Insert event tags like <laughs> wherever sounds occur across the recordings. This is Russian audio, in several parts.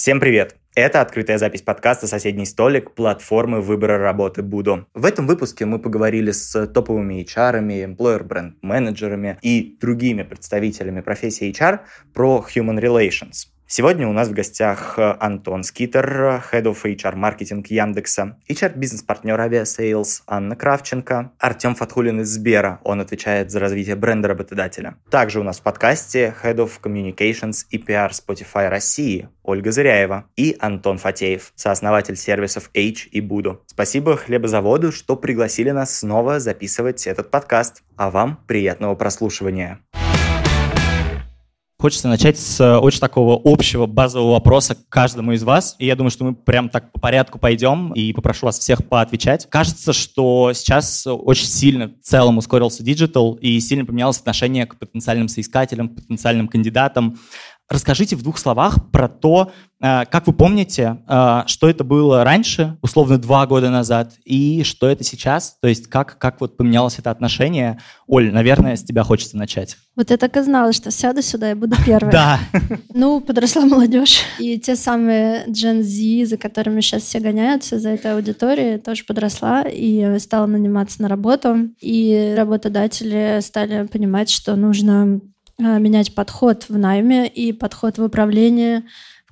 Всем привет! Это открытая запись подкаста «Соседний столик» платформы выбора работы Будо. В этом выпуске мы поговорили с топовыми HR, employer бренд менеджерами и другими представителями профессии HR про Human Relations. Сегодня у нас в гостях Антон Скитер, Head of HR Marketing Яндекса, HR-бизнес-партнер Aviasales Анна Кравченко, Артем Фатхулин из Сбера, он отвечает за развитие бренда работодателя. Также у нас в подкасте Head of Communications и PR Spotify России Ольга Зыряева и Антон Фатеев, сооснователь сервисов H и Буду. Спасибо хлебозаводу, что пригласили нас снова записывать этот подкаст. А вам приятного прослушивания. Хочется начать с э, очень такого общего базового вопроса к каждому из вас. И я думаю, что мы прям так по порядку пойдем и попрошу вас всех поотвечать. Кажется, что сейчас очень сильно в целом ускорился digital и сильно поменялось отношение к потенциальным соискателям, потенциальным кандидатам. Расскажите в двух словах про то, как вы помните, э, что это было раньше, условно два года назад, и что это сейчас, то есть как, как вот поменялось это отношение. Оль, наверное, с тебя хочется начать. Вот я так и знала, что сяду сюда и буду первой. Да. Ну, подросла молодежь. И те самые Gen Z, за которыми сейчас все гоняются, за этой аудиторией, тоже подросла и стала наниматься на работу. И работодатели стали понимать, что нужно а, менять подход в найме и подход в управлении,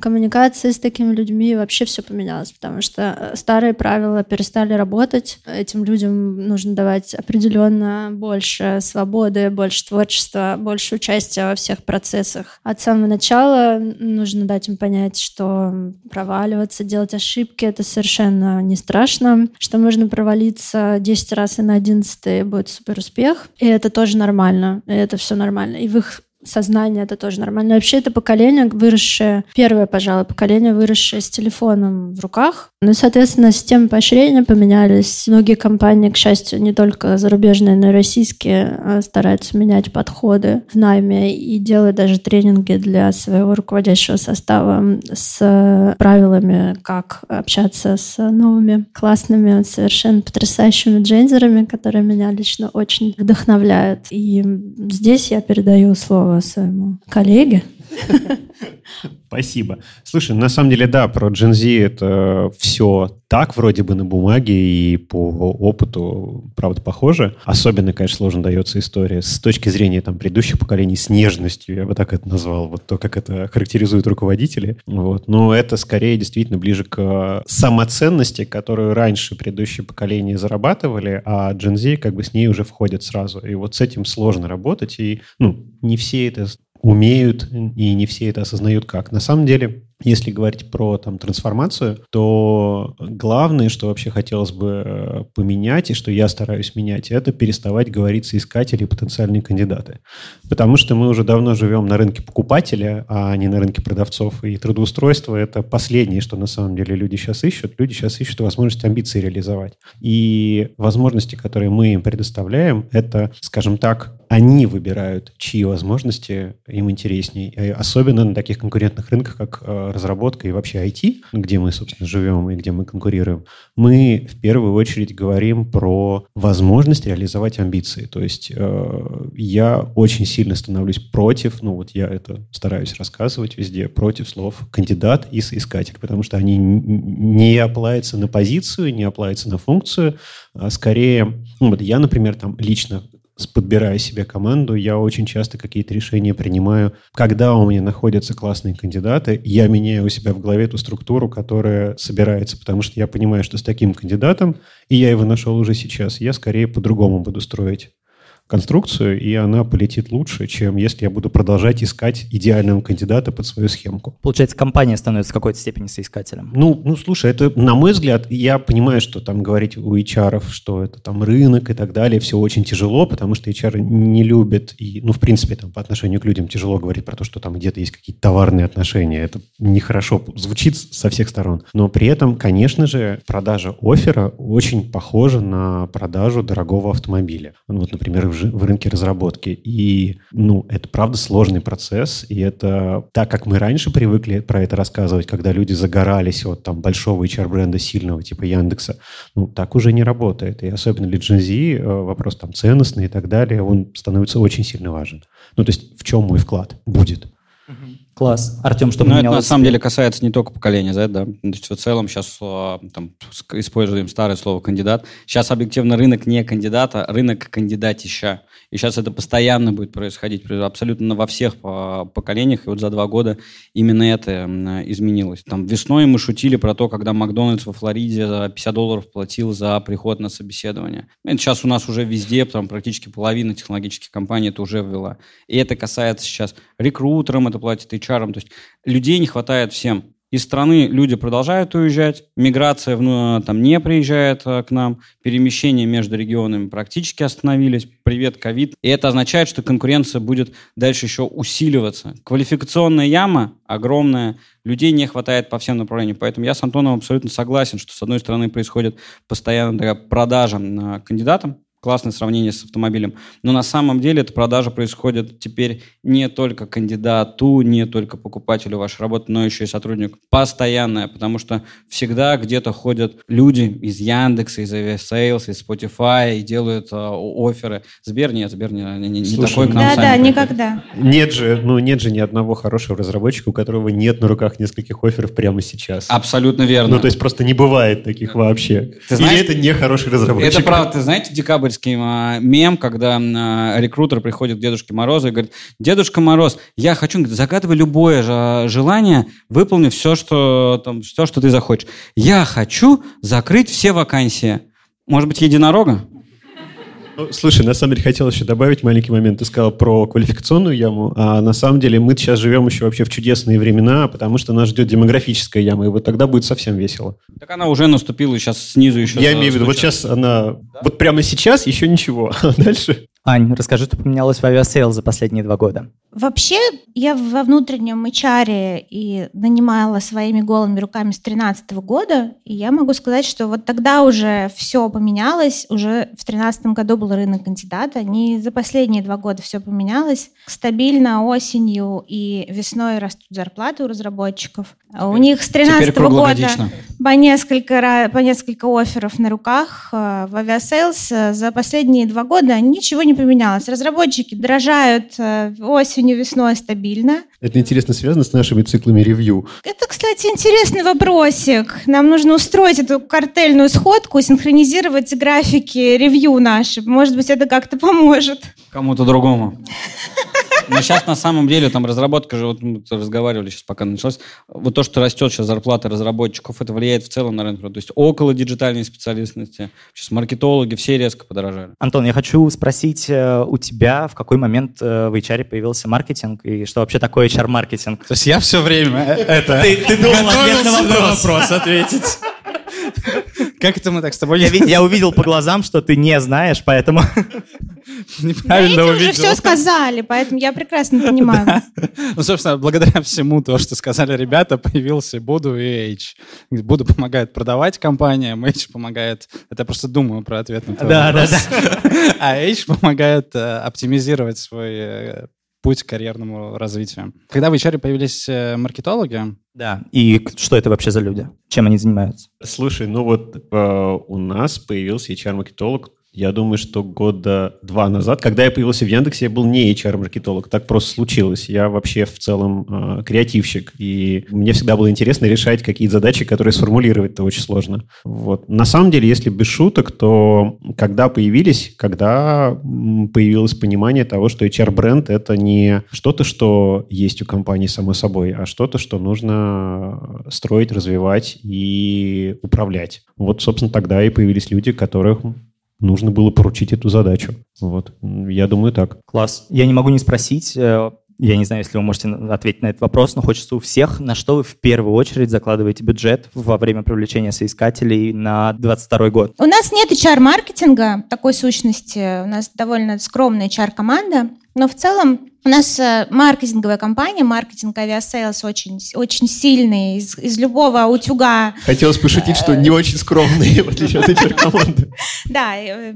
коммуникации с такими людьми вообще все поменялось, потому что э, старые правила перестали работать. Этим людям нужно давать определенно больше свободы, больше творчества, больше участия во всех процессах. От самого начала нужно дать им понять, что проваливаться, делать ошибки — это совершенно не страшно, что можно провалиться 10 раз и на 11 будет супер успех, и это тоже нормально, и это все нормально. И в их сознание это тоже нормально. Вообще это поколение, выросшее, первое, пожалуй, поколение, выросшее с телефоном в руках. Ну и, соответственно, системы поощрения поменялись. Многие компании, к счастью, не только зарубежные, но и российские, а, стараются менять подходы в найме и делают даже тренинги для своего руководящего состава с правилами, как общаться с новыми классными, совершенно потрясающими джензерами, которые меня лично очень вдохновляют. И здесь я передаю слово a vossa colega <laughs> Спасибо. Слушай, на самом деле, да, про Gen Z это все так вроде бы на бумаге и по опыту, правда, похоже. Особенно, конечно, сложно дается история с точки зрения там, предыдущих поколений с нежностью, я бы так это назвал, вот то, как это характеризуют руководители. Вот. Но это скорее действительно ближе к самоценности, которую раньше предыдущие поколения зарабатывали, а Gen Z как бы с ней уже входят сразу. И вот с этим сложно работать, и ну, не все это умеют, и не все это осознают как. На самом деле, если говорить про там, трансформацию, то главное, что вообще хотелось бы э, поменять, и что я стараюсь менять, это переставать говорить соискатели и потенциальные кандидаты. Потому что мы уже давно живем на рынке покупателя, а не на рынке продавцов. И трудоустройство – это последнее, что на самом деле люди сейчас ищут. Люди сейчас ищут возможность амбиции реализовать. И возможности, которые мы им предоставляем, это, скажем так, они выбирают, чьи возможности им интереснее. Особенно на таких конкурентных рынках, как э, разработка и вообще IT, где мы, собственно, живем и где мы конкурируем, мы в первую очередь говорим про возможность реализовать амбиции. То есть э, я очень сильно становлюсь против, ну вот я это стараюсь рассказывать везде, против слов кандидат и соискатель, потому что они не оплаются на позицию, не оплаются на функцию, а скорее, ну вот я, например, там лично подбирая себе команду, я очень часто какие-то решения принимаю. Когда у меня находятся классные кандидаты, я меняю у себя в голове ту структуру, которая собирается, потому что я понимаю, что с таким кандидатом, и я его нашел уже сейчас, я скорее по-другому буду строить конструкцию, и она полетит лучше, чем если я буду продолжать искать идеального кандидата под свою схемку. Получается, компания становится в какой-то степени соискателем. Ну, ну, слушай, это, на мой взгляд, я понимаю, что там говорить у HR, что это там рынок и так далее, все очень тяжело, потому что HR не любит, и, ну, в принципе, там по отношению к людям тяжело говорить про то, что там где-то есть какие-то товарные отношения. Это нехорошо звучит со всех сторон. Но при этом, конечно же, продажа оффера очень похожа на продажу дорогого автомобиля. Ну, вот, например, в в рынке разработки. И, ну, это правда сложный процесс, и это так, как мы раньше привыкли про это рассказывать, когда люди загорались от там большого HR-бренда сильного, типа Яндекса, ну, так уже не работает. И особенно для Gen Z э, вопрос там ценностный и так далее, он становится очень сильно важен. Ну, то есть в чем мой вклад будет? Класс. Артем, что поменялось? это на самом деле касается не только поколения Z, да. То есть в целом сейчас а, там, используем старое слово кандидат. Сейчас объективно рынок не кандидата, рынок кандидатища. И сейчас это постоянно будет происходить абсолютно во всех а, поколениях. И вот за два года именно это изменилось. Там весной мы шутили про то, когда Макдональдс во Флориде за 50 долларов платил за приход на собеседование. Это сейчас у нас уже везде, там практически половина технологических компаний это уже ввела. И это касается сейчас рекрутерам, это платит HR. То есть людей не хватает всем из страны люди продолжают уезжать, миграция в, там не приезжает э, к нам, перемещения между регионами практически остановились, привет, ковид. И это означает, что конкуренция будет дальше еще усиливаться. Квалификационная яма огромная, людей не хватает по всем направлениям. Поэтому я с Антоном абсолютно согласен, что с одной стороны происходит постоянно такая продажа кандидатам, классное сравнение с автомобилем. Но на самом деле эта продажа происходит теперь не только кандидату, не только покупателю вашей работы, но еще и сотруднику. Постоянная, потому что всегда где-то ходят люди из Яндекса, из Aviasales, из Spotify и делают э, оферы. Сбер нет, Сбер не, не, не Слушай, такой к нам Да, да, никогда. Нет же, ну нет же ни одного хорошего разработчика, у которого нет на руках нескольких офферов прямо сейчас. Абсолютно верно. Ну то есть просто не бывает таких вообще. Ты знаешь, Или это не хороший разработчик. Это правда. Ты знаете, декабрь декабрьский а, мем, когда а, рекрутер приходит к Дедушке Морозу и говорит, Дедушка Мороз, я хочу, загадывай любое желание, выполни все, что, там, все, что ты захочешь. Я хочу закрыть все вакансии. Может быть, единорога? Ну, слушай, на самом деле хотел еще добавить маленький момент. Ты сказал про квалификационную яму, а на самом деле мы сейчас живем еще вообще в чудесные времена, потому что нас ждет демографическая яма, и вот тогда будет совсем весело. Так она уже наступила, сейчас снизу еще... Я имею в виду, вот сейчас она... Да. Вот прямо сейчас еще ничего, <laughs> а дальше... Ань, расскажи, что поменялось в Aviasales за последние два года. Вообще, я во внутреннем HR и нанимала своими голыми руками с 2013 года, и я могу сказать, что вот тогда уже все поменялось, уже в 2013 году был рынок кандидата, не за последние два года все поменялось. Стабильно осенью и весной растут зарплаты у разработчиков. Теперь, у них с 2013 года по несколько, по несколько офферов на руках э, в Aviasales. За последние два года ничего не поменялось. Разработчики дорожают э, осенью, весной стабильно. Это интересно связано с нашими циклами ревью. Это, кстати, интересный вопросик. Нам нужно устроить эту картельную сходку, синхронизировать графики ревью наши. Может быть, это как-то поможет. Кому-то другому. Но сейчас на самом деле там разработка же, вот мы разговаривали сейчас, пока началось, вот то, что растет сейчас зарплата разработчиков, это влияет в целом на рынок. То есть около диджитальной специалистности, сейчас маркетологи, все резко подорожали. Антон, я хочу спросить э, у тебя, в какой момент э, в HR появился маркетинг и что вообще такое HR-маркетинг? То есть я все время э, это... Ты думал ответ на вопрос ответить. Как это мы так с тобой... Я, я увидел по глазам, что ты не знаешь, поэтому... <laughs> Неправильно увидел. уже все сказали, поэтому я прекрасно <laughs> понимаю. Да. Ну, собственно, благодаря всему то, что сказали ребята, появился Буду и H. Буду помогает продавать компаниям, H помогает... Это я просто думаю про ответ на твой да, вопрос. Да, да. <laughs> А H помогает э, оптимизировать свой э, путь к карьерному развитию. Когда в HR появились э, маркетологи... Да, и что это вообще за люди? Чем они занимаются? Слушай, ну вот э, у нас появился HR-маркетолог я думаю, что года два назад, когда я появился в Яндексе, я был не HR-маркетолог. Так просто случилось. Я вообще в целом э, креативщик. И мне всегда было интересно решать какие-то задачи, которые сформулировать-то очень сложно. Вот. На самом деле, если без шуток, то когда появились, когда появилось понимание того, что HR-бренд — это не что-то, что есть у компании само собой, а что-то, что нужно строить, развивать и управлять. Вот, собственно, тогда и появились люди, которых нужно было поручить эту задачу. Вот. Я думаю, так. Класс. Я не могу не спросить, э, я не знаю, если вы можете ответить на этот вопрос, но хочется у всех, на что вы в первую очередь закладываете бюджет во время привлечения соискателей на 2022 год? У нас нет HR-маркетинга такой сущности. У нас довольно скромная HR-команда. Но в целом у нас э, маркетинговая компания, маркетинг Aviasales очень, очень сильный, из, из любого утюга. Хотелось пошутить, что не очень скромный, <laughs> в отличие от HR-команды. Да, э,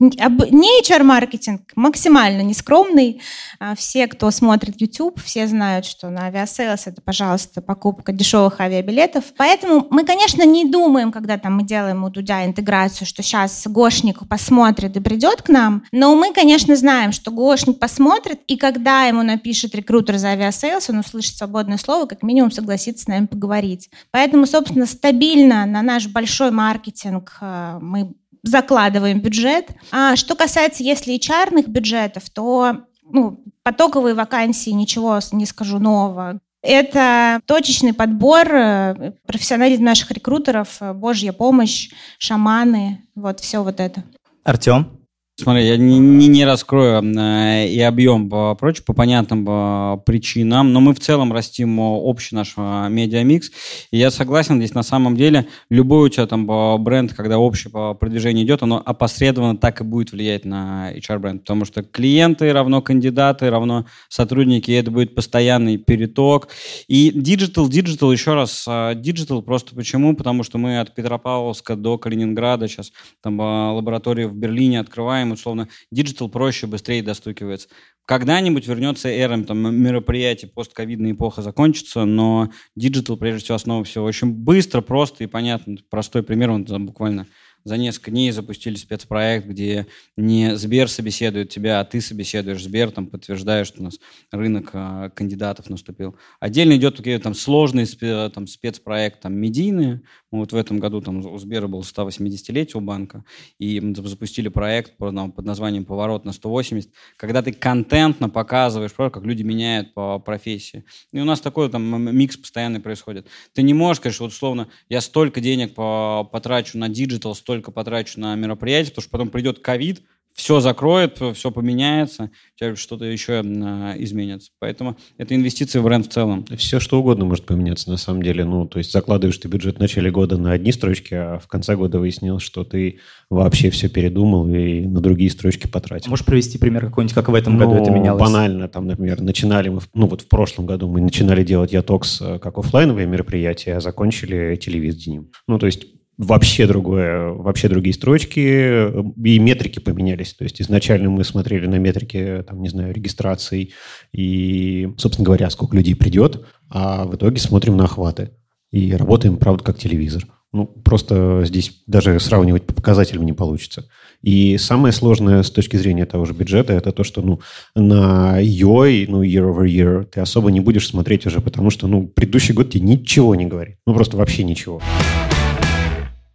не HR-маркетинг, максимально нескромный. А все, кто смотрит YouTube, все знают, что на Aviasales это, пожалуйста, покупка дешевых авиабилетов. Поэтому мы, конечно, не думаем, когда там мы делаем у Дудя интеграцию, что сейчас Go-шник посмотрит и придет к нам, но мы, конечно, знаем, что Go-шник посмотрит, и когда когда ему напишет рекрутер из Aviasales, он услышит свободное слово, как минимум согласится с нами поговорить. Поэтому, собственно, стабильно на наш большой маркетинг э, мы закладываем бюджет. А что касается, если HR бюджетов, то ну, потоковые вакансии, ничего не скажу нового. Это точечный подбор, э, профессионализм наших рекрутеров, э, божья помощь, шаманы, вот все вот это. Артем? Смотри, я не, не, не раскрою э, и объем прочее, по понятным э, причинам, но мы в целом растим общий наш э, медиамикс. И я согласен, здесь на самом деле любой у тебя там э, бренд, когда общее по продвижению идет, оно опосредованно так и будет влиять на HR-бренд, потому что клиенты равно кандидаты, равно сотрудники, и это будет постоянный переток. И диджитал, диджитал, еще раз, диджитал просто почему? Потому что мы от Петропавловска до Калининграда сейчас там лаборатории в Берлине открываем, называем условно диджитал проще, быстрее достукивается. Когда-нибудь вернется эра, там, мероприятий, постковидная эпоха закончится, но диджитал, прежде всего, основа всего. Очень быстро, просто и понятно. Простой пример, он там буквально за несколько дней запустили спецпроект, где не Сбер собеседует тебя, а ты собеседуешь Сбер, там подтверждаешь, что у нас рынок а, кандидатов наступил. Отдельно идет такие там сложные там, спецпроект, там медийные. Вот в этом году там у Сбера был 180-летие у банка, и мы запустили проект под, названием «Поворот на 180», когда ты контентно показываешь, как люди меняют по профессии. И у нас такой там микс постоянный происходит. Ты не можешь, конечно, вот условно, я столько денег потрачу на диджитал, столько потрачу на мероприятие, потому что потом придет ковид, все закроет, все поменяется, у тебя что-то еще а, изменится. Поэтому это инвестиции в бренд в целом. Все что угодно может поменяться на самом деле. Ну, то есть закладываешь ты бюджет в начале года на одни строчки, а в конце года выяснилось, что ты вообще все передумал и на другие строчки потратил. Можешь привести пример какой-нибудь, как в этом ну, году это менялось? банально. Там, например, начинали мы, ну вот в прошлом году мы начинали делать Ятокс э, как офлайновое мероприятие, а закончили телевидением. Ну, то есть вообще другое, вообще другие строчки, и метрики поменялись. То есть изначально мы смотрели на метрики, там, не знаю, регистраций и, собственно говоря, сколько людей придет, а в итоге смотрим на охваты. И работаем, правда, как телевизор. Ну, просто здесь даже сравнивать по показателям не получится. И самое сложное с точки зрения того же бюджета, это то, что ну, на YOI, ну, year over year, ты особо не будешь смотреть уже, потому что, ну, предыдущий год тебе ничего не говорит. Ну, просто вообще ничего.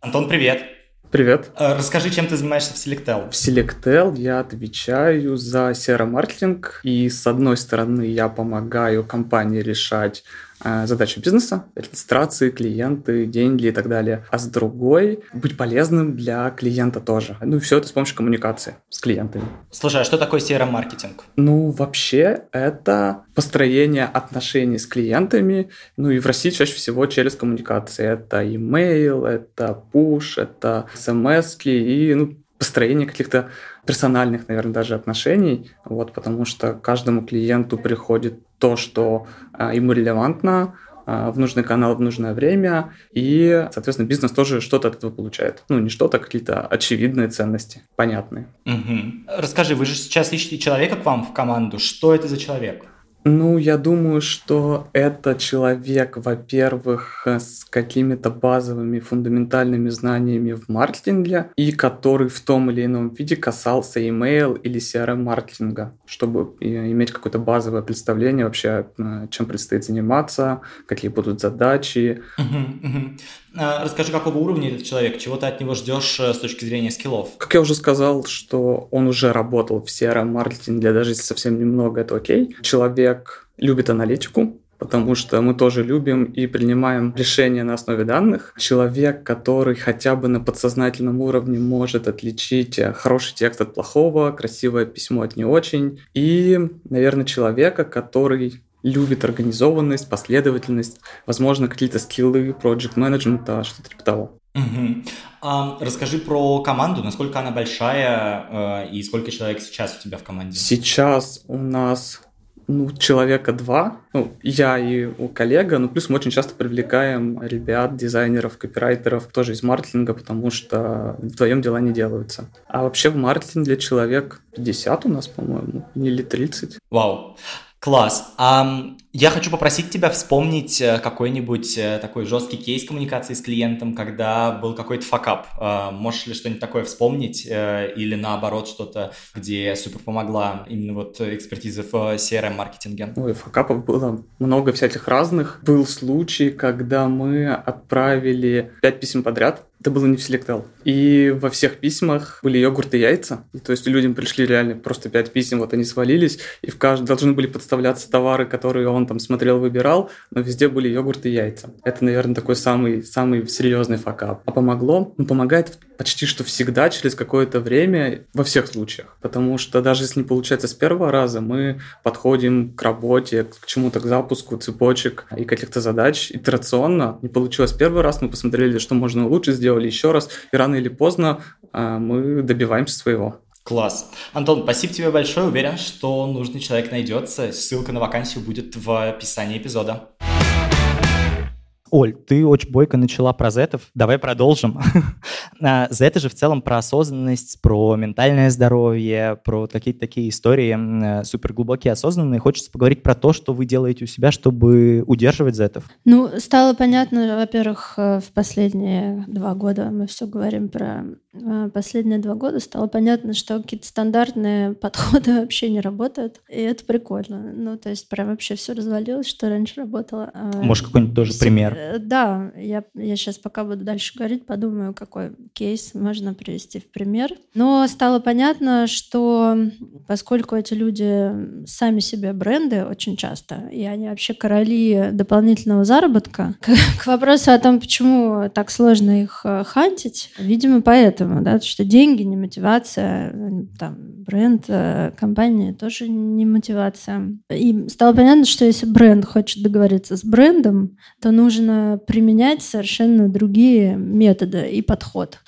Антон, привет. Привет. Э, расскажи, чем ты занимаешься в Selectel. В Selectel я отвечаю за CRM-маркетинг, и с одной стороны я помогаю компании решать задачи бизнеса, регистрации, клиенты, деньги и так далее. А с другой быть полезным для клиента тоже. Ну и все это с помощью коммуникации с клиентами. Слушай, а что такое CRM-маркетинг? Ну, вообще, это построение отношений с клиентами, ну и в России чаще всего через коммуникации. Это email, это push, это смс и ну, построение каких-то персональных, наверное, даже отношений, вот, потому что каждому клиенту приходит то, что а, ему релевантно, а, в нужный канал в нужное время, и, соответственно, бизнес тоже что-то от этого получает. Ну, не что-то, а какие-то очевидные ценности, понятные. Угу. Расскажи, вы же сейчас ищете человека к вам в команду. Что это за человек? Ну, я думаю, что это человек, во-первых, с какими-то базовыми фундаментальными знаниями в маркетинге и который в том или ином виде касался email или CRM-маркетинга, чтобы иметь какое-то базовое представление вообще, э, чем предстоит заниматься, какие будут задачи. Uh-huh, uh-huh. А, расскажи, какого уровня этот человек, чего ты от него ждешь э, с точки зрения скиллов? Как я уже сказал, что он уже работал в CRM-маркетинге, даже если совсем немного, это окей. Человек любит аналитику, потому что мы тоже любим и принимаем решения на основе данных. Человек, который хотя бы на подсознательном уровне может отличить э, хороший текст от плохого, красивое письмо от не очень. И, наверное, человека, который любит организованность, последовательность, возможно, какие-то скиллы, project менеджмента, что-то типа того. Угу. А, расскажи про команду, насколько она большая э, и сколько человек сейчас у тебя в команде? Сейчас у нас ну, человека два, ну, я и у коллега, ну, плюс мы очень часто привлекаем ребят, дизайнеров, копирайтеров, тоже из маркетинга, потому что вдвоем дела не делаются. А вообще в маркетинге человек 50 у нас, по-моему, или 30. Вау. Класс. А я хочу попросить тебя вспомнить э, какой-нибудь э, такой жесткий кейс коммуникации с клиентом, когда был какой-то факап. А, можешь ли что-нибудь такое вспомнить э, или наоборот что-то, где супер помогла именно вот экспертиза в CRM-маркетинге? Ой, факапов было много всяких разных. Был случай, когда мы отправили пять писем подряд это было не в Selectel. И во всех письмах были йогурт и яйца. И, то есть людям пришли реально просто пять писем, вот они свалились, и в каждом должны были подставляться товары, которые он там смотрел, выбирал, но везде были йогурт и яйца. Это, наверное, такой самый, самый серьезный факап. А помогло? Ну, помогает почти что всегда через какое-то время во всех случаях. Потому что даже если не получается с первого раза, мы подходим к работе, к чему-то, к запуску цепочек и каких-то задач итерационно. Не получилось первый раз, мы посмотрели, что можно лучше сделать, сделали еще раз, и рано или поздно а, мы добиваемся своего. Класс. Антон, спасибо тебе большое. Уверен, что нужный человек найдется. Ссылка на вакансию будет в описании эпизода. Оль, ты очень бойко начала про зетов. Давай продолжим. <laughs> А, зеты же в целом про осознанность, про ментальное здоровье, про какие-то такие истории э, супер глубокие, осознанные. Хочется поговорить про то, что вы делаете у себя, чтобы удерживать зетов. Ну, стало понятно, во-первых, э, в последние два года, мы все говорим про э, последние два года, стало понятно, что какие-то стандартные <laughs> подходы вообще не работают. И это прикольно. Ну, то есть прям вообще все развалилось, что раньше работало. А Может, какой-нибудь тоже пример? Э, да, я, я сейчас пока буду дальше говорить, подумаю, какой кейс можно привести в пример. Но стало понятно, что поскольку эти люди сами себе бренды очень часто, и они вообще короли дополнительного заработка, <laughs> к, к вопросу о том, почему так сложно их э, хантить, видимо, поэтому, да, что деньги, не мотивация, там, бренд, э, компания тоже не мотивация. И стало понятно, что если бренд хочет договориться с брендом, то нужно применять совершенно другие методы и подход.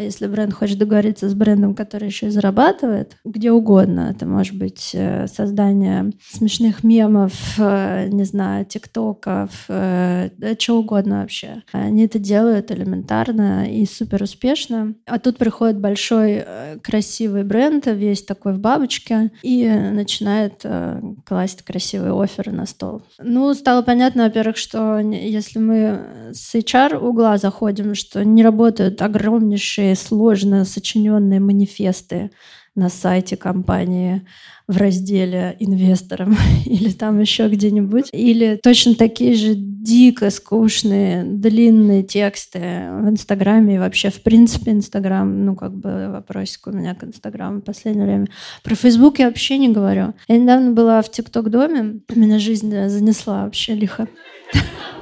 Если бренд хочет договориться с брендом, который еще и зарабатывает, где угодно, это может быть э, создание смешных мемов, э, не знаю, тиктоков, э, да, что угодно вообще. Они это делают элементарно и супер успешно. А тут приходит большой красивый бренд, весь такой в бабочке, и начинает класть красивые оферы на стол. Ну, стало понятно, во-первых, что если мы с HR угла заходим, что не работают огромнейшие большие, сложно сочиненные манифесты на сайте компании в разделе инвесторам <laughs> или там еще где-нибудь. Или точно такие же дико скучные, длинные тексты в Инстаграме и вообще, в принципе, Инстаграм, ну, как бы вопросик у меня к Инстаграму в последнее время. Про Фейсбук я вообще не говорю. Я недавно была в ТикТок-доме, меня жизнь занесла вообще лихо. <laughs>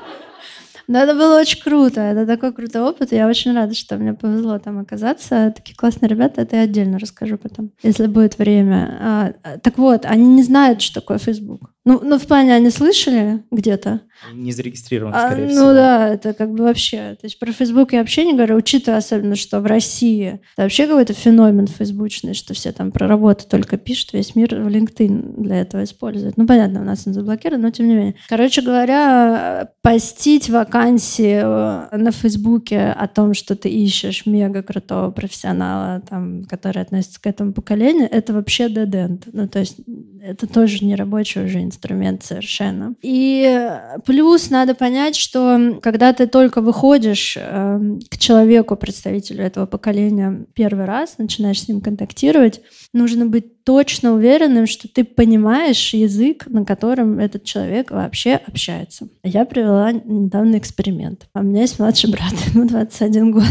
Но это было очень круто. Это такой крутой опыт. Я очень рада, что мне повезло там оказаться. Такие классные ребята. Это я отдельно расскажу потом, если будет время. А, так вот, они не знают, что такое Facebook. Ну, ну, в плане, они слышали где-то? Не зарегистрированы, а, скорее ну, всего. Ну да, это как бы вообще... То есть про Facebook я вообще не говорю, учитывая особенно, что в России это вообще какой-то феномен фейсбучный, что все там про работу только пишут, весь мир в LinkedIn для этого использует. Ну, понятно, у нас он заблокирован, но тем не менее. Короче говоря, постить вакансии э, на Фейсбуке о том, что ты ищешь мега крутого профессионала, там, который относится к этому поколению, это вообще end. Ну, то есть это тоже не рабочий уже инструмент совершенно. И плюс надо понять, что когда ты только выходишь э, к человеку, представителю этого поколения, первый раз, начинаешь с ним контактировать, нужно быть точно уверенным, что ты понимаешь язык, на котором этот человек вообще общается. Я провела недавно эксперимент. У меня есть младший брат, <laughs> ему 21 год.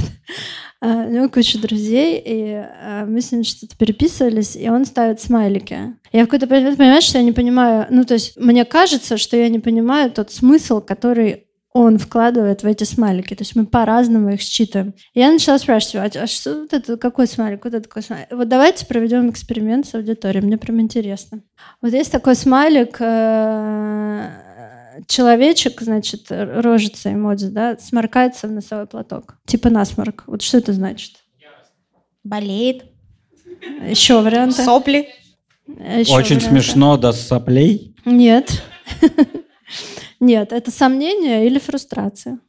А, у него куча друзей, и а, мы с ним что-то переписывались, и он ставит смайлики. Я в какой-то момент понимаю, что я не понимаю, ну, то есть мне кажется, что я не понимаю тот смысл, который он вкладывает в эти смайлики. То есть мы по-разному их считаем. Я начала спрашивать, а, а что вот это, какой смайлик, вот это какой смайлик? Вот давайте проведем эксперимент с аудиторией, мне прям интересно. Вот есть такой смайлик, э, человечек, значит, рожица эмодзи, да, сморкается в носовой платок. Типа насморк. Вот что это значит? Болеет. Еще варианты? Сопли. Еще Очень варианты. смешно, да, соплей? Нет. <laughs> Нет, это сомнение или фрустрация.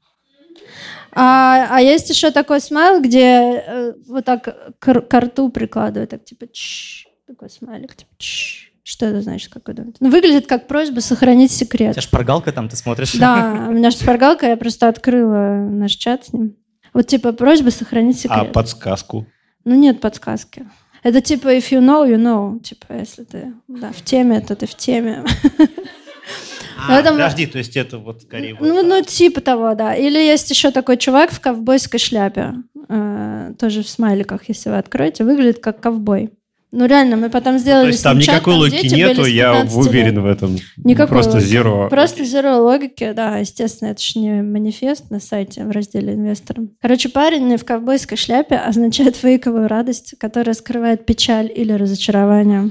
А, а есть еще такой смайл, где э, вот так к, к рту прикладывают, так типа чш, такой смайлик, типа чш. Что это значит, как вы думаете? Ну, выглядит как просьба сохранить У секрет. тебя шпаргалка там, ты смотришь? Да, <laughs> у меня шпаргалка, я просто открыла наш чат с ним. Вот типа просьба сохранить А секрет. подсказку? Ну, нет подсказки. Это типа if you know, you know. Типа, если ты да, в теме, то ты в теме. А, это- подожди, то есть это вот скорее... вот Ну, ну, типа того, да. Или есть еще такой чувак в ковбойской шляпе. э, тоже в смайликах, если вы откроете. Выглядит как ковбой. Ну, реально, мы потом То сделали есть там с ним чат, никакой логики дети были нету, я 15 лет. уверен в этом. Никакой Просто логики. zero. Просто zero логики, да, естественно, это же не манифест на сайте в разделе инвесторам. Короче, парень в ковбойской шляпе означает фейковую радость, которая скрывает печаль или разочарование.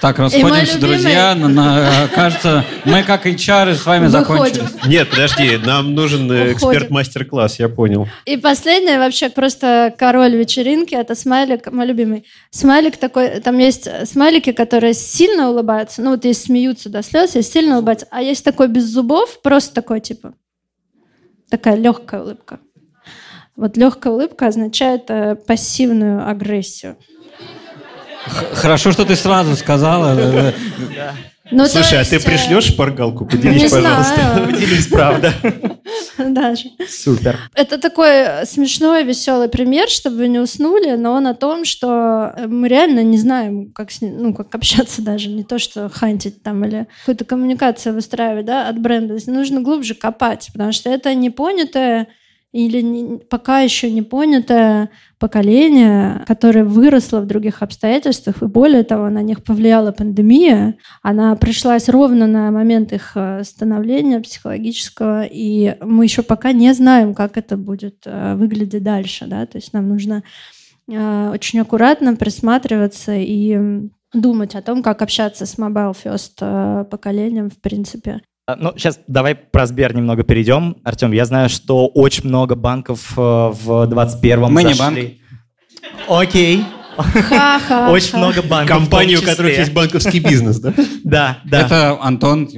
Так, расходимся, друзья. На- на- кажется, мы как HR с вами Выходим. закончили. Нет, подожди, нам нужен э, эксперт-мастер-класс, я понял. И последнее вообще просто король вечеринки, это смайлик, мой любимый. Смайлик такой, там есть смайлики, которые сильно улыбаются, ну вот есть смеются до слез, есть сильно улыбаются, а есть такой без зубов, просто такой типа, такая легкая улыбка. Вот легкая улыбка означает э, пассивную агрессию. Хорошо, что ты сразу сказала. э, Ну, Слушай, а ты есть, э, пришлешь шпаргалку? Поделись, Не пожалуйста. знаю. <laughs> Поделись, правда. Даже. Супер. Это такой смешной, веселый пример, чтобы вы не уснули, но он о том, что мы реально не знаем, как, с ним- ну, как общаться даже, не то, что хантить там или какую-то коммуникацию выстраивать да, от бренда. Здесь нужно глубже копать, потому что это непонятое или не- пока еще не понятое поколение, которое выросло в других обстоятельствах, и более того, на них повлияла пандемия. Она пришлась ровно на момент их э, становления психологического, и мы еще пока не знаем, как это будет э, выглядеть дальше. Да? То есть нам нужно э, очень аккуратно присматриваться и думать о том, как общаться с mobile first поколением, в принципе. А, Ну, сейчас давай про Сбер немного перейдем. Артем, я знаю, что очень много банков э, в 21-м Мы не зашли. Окей. Ха-ха. Очень много банков. Компании, в у которых есть банковский бизнес, да? <laughs> Да, да. Это Антон.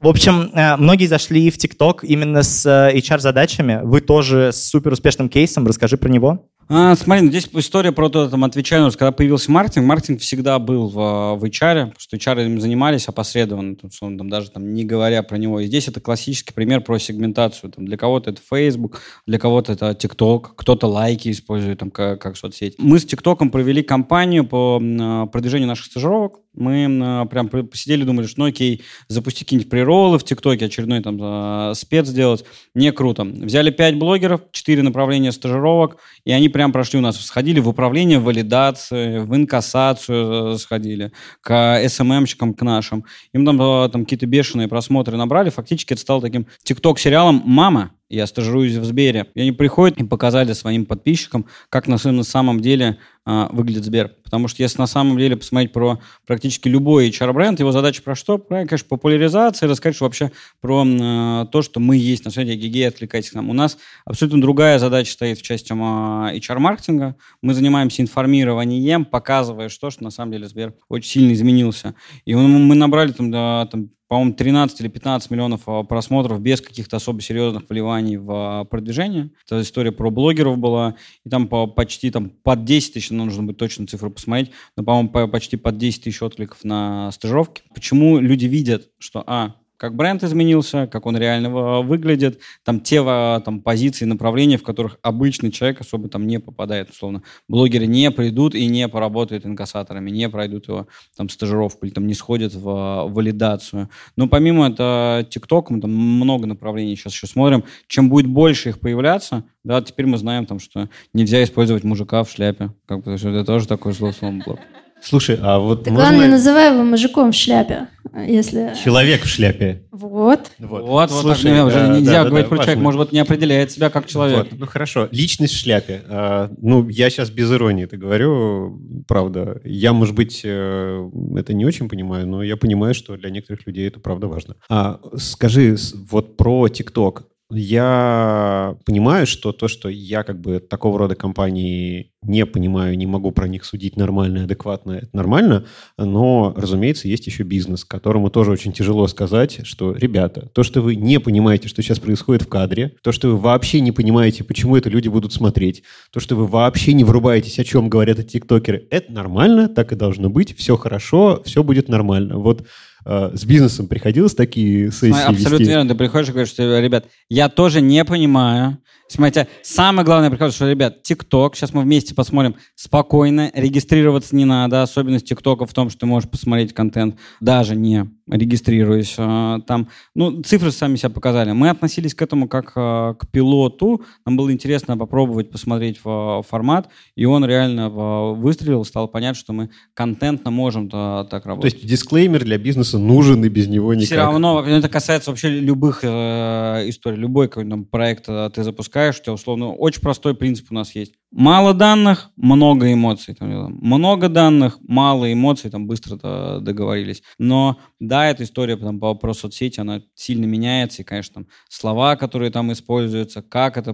В общем, э, многие зашли в ТикТок именно с э, HR-задачами. Вы тоже с супер успешным кейсом. Расскажи про него. А, смотри, ну, здесь история про то, там, отвечаю, ну, когда появился маркетинг, маркетинг всегда был в, в HR, потому что HR им занимались опосредованно, там, условно, там, даже там, не говоря про него. И здесь это классический пример про сегментацию. Там, для кого-то это Facebook, для кого-то это TikTok, кто-то лайки использует там, как, как соцсеть. Мы с TikTok провели кампанию по м, продвижению наших стажировок. Мы м, прям посидели, думали, что ну окей, запусти какие-нибудь приролы в ТикТоке, очередной там а, спец сделать. Не круто. Взяли 5 блогеров, 4 направления стажировок, и они прям прошли у нас. Сходили в управление валидации, в инкассацию э, сходили, к СММщикам, к нашим. Им там, э, там какие-то бешеные просмотры набрали. Фактически это стало таким ТикТок-сериалом «Мама». Я стажируюсь в Сбере. И они приходят и показали своим подписчикам, как на самом деле а, выглядит Сбер. Потому что если на самом деле посмотреть про практически любой HR-бренд, его задача про что? Про, конечно, популяризация, рассказать вообще про м, то, что мы есть на свете, гигей, откликайтесь к нам. У нас абсолютно другая задача стоит в части м, HR-маркетинга. Мы занимаемся информированием, показывая, что, что на самом деле Сбер очень сильно изменился. И мы набрали там, да, там по-моему, 13 или 15 миллионов а, просмотров без каких-то особо серьезных вливаний в а, продвижение. Это история про блогеров была, и там по, почти там, под 10 тысяч, ну, нужно быть точно цифру посмотреть, но, по-моему, по- почти под 10 тысяч откликов на стажировки. Почему люди видят, что, а, как бренд изменился, как он реально а, выглядит, там те а, там, позиции, направления, в которых обычный человек особо там не попадает, условно. Блогеры не придут и не поработают инкассаторами, не пройдут его там стажировку или там не сходят в а, валидацию. Но помимо это TikTok, мы там много направлений сейчас еще смотрим. Чем будет больше их появляться, да, теперь мы знаем там, что нельзя использовать мужика в шляпе. Как бы, это тоже такой зло слово. Слушай, а вот Ты, главное, можно... называй его мужиком в шляпе, если... Человек в шляпе. Вот. Вот, вот, Слушай, так, не, уже э, нельзя да, да, говорить да, про человека, может быть, не определяет себя как человек. Вот, Ну хорошо, личность в шляпе. А, ну, я сейчас без иронии это говорю, правда. Я, может быть, э, это не очень понимаю, но я понимаю, что для некоторых людей это правда важно. А скажи вот про ТикТок. Я понимаю, что то, что я как бы такого рода компании не понимаю, не могу про них судить нормально, адекватно, это нормально, но, разумеется, есть еще бизнес, которому тоже очень тяжело сказать, что, ребята, то, что вы не понимаете, что сейчас происходит в кадре, то, что вы вообще не понимаете, почему это люди будут смотреть, то, что вы вообще не врубаетесь, о чем говорят эти тиктокеры, это нормально, так и должно быть, все хорошо, все будет нормально. Вот с бизнесом приходилось такие сессии Абсолютно вести? верно. Ты приходишь и говоришь, что, ребят, я тоже не понимаю. Смотрите, самое главное приход, что, ребят, ТикТок, сейчас мы вместе посмотрим, спокойно, регистрироваться не надо. Особенность ТикТока в том, что ты можешь посмотреть контент, даже не регистрируясь. А, там, ну, цифры сами себя показали. Мы относились к этому как а, к пилоту. Нам было интересно попробовать посмотреть формат, и он реально выстрелил, стало понятно, что мы контентно можем так работать. То есть дисклеймер для бизнеса нужен, и без него никак. Все равно, это касается вообще любых э, историй. Любой какой-нибудь проект э, ты запускаешь, у тебя условно очень простой принцип у нас есть. Мало данных, много эмоций. Там, много данных, мало эмоций, там быстро договорились. Но да, эта история там, по вопросу соцсети, она сильно меняется, и, конечно, там слова, которые там используются, как это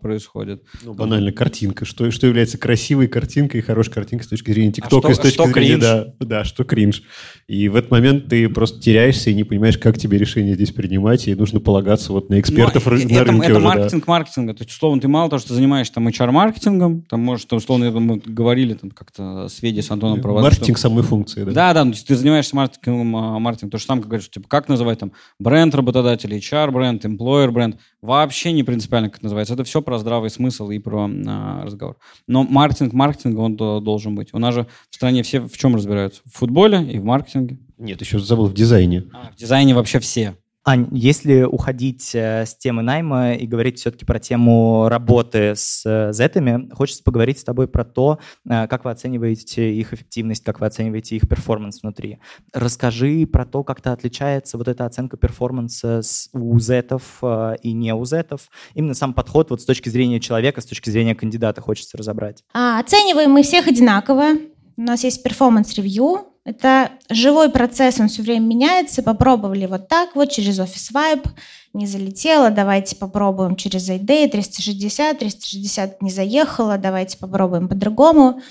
происходит. Ну, банально, картинка. Что, что является красивой картинкой и хорошей картинкой с точки зрения ТикТока, а и с точки что зрения... Кринж? Да, да, что кринж. И в этот момент ты просто теряешься и не понимаешь, как тебе решение здесь принимать, и нужно полагаться вот на экспертов Но на это, рынке это уже. маркетинг да. маркетинга. То есть, условно, ты мало того, что занимаешься там HR-маркетингом, маркетингом, там, может, условно, мы говорили там как-то с Веди, с Антоном про Маркетинг что... самой функции, да? Да, да, то есть ты занимаешься маркетингом, а, маркетингом, то же самое, как говоришь, типа, как называть там бренд работодателя, HR-бренд, employer-бренд, вообще не принципиально, как это называется. Это все про здравый смысл и про а, разговор. Но маркетинг маркетинга, он должен быть. У нас же в стране все в чем разбираются? В футболе и в маркетинге. Нет, еще забыл, в дизайне. А, в дизайне вообще все. Ань, если уходить э, с темы найма и говорить все-таки про тему работы с э, зетами, хочется поговорить с тобой про то, э, как вы оцениваете их эффективность, как вы оцениваете их перформанс внутри. Расскажи про то, как-то отличается вот эта оценка перформанса у зетов и не у зетов. Именно сам подход вот с точки зрения человека, с точки зрения кандидата хочется разобрать. А, оцениваем мы всех одинаково. У нас есть performance review, это живой процесс, он все время меняется. Попробовали вот так вот через Office Vibe, не залетело, давайте попробуем через ID 360, 360 не заехало, давайте попробуем по-другому.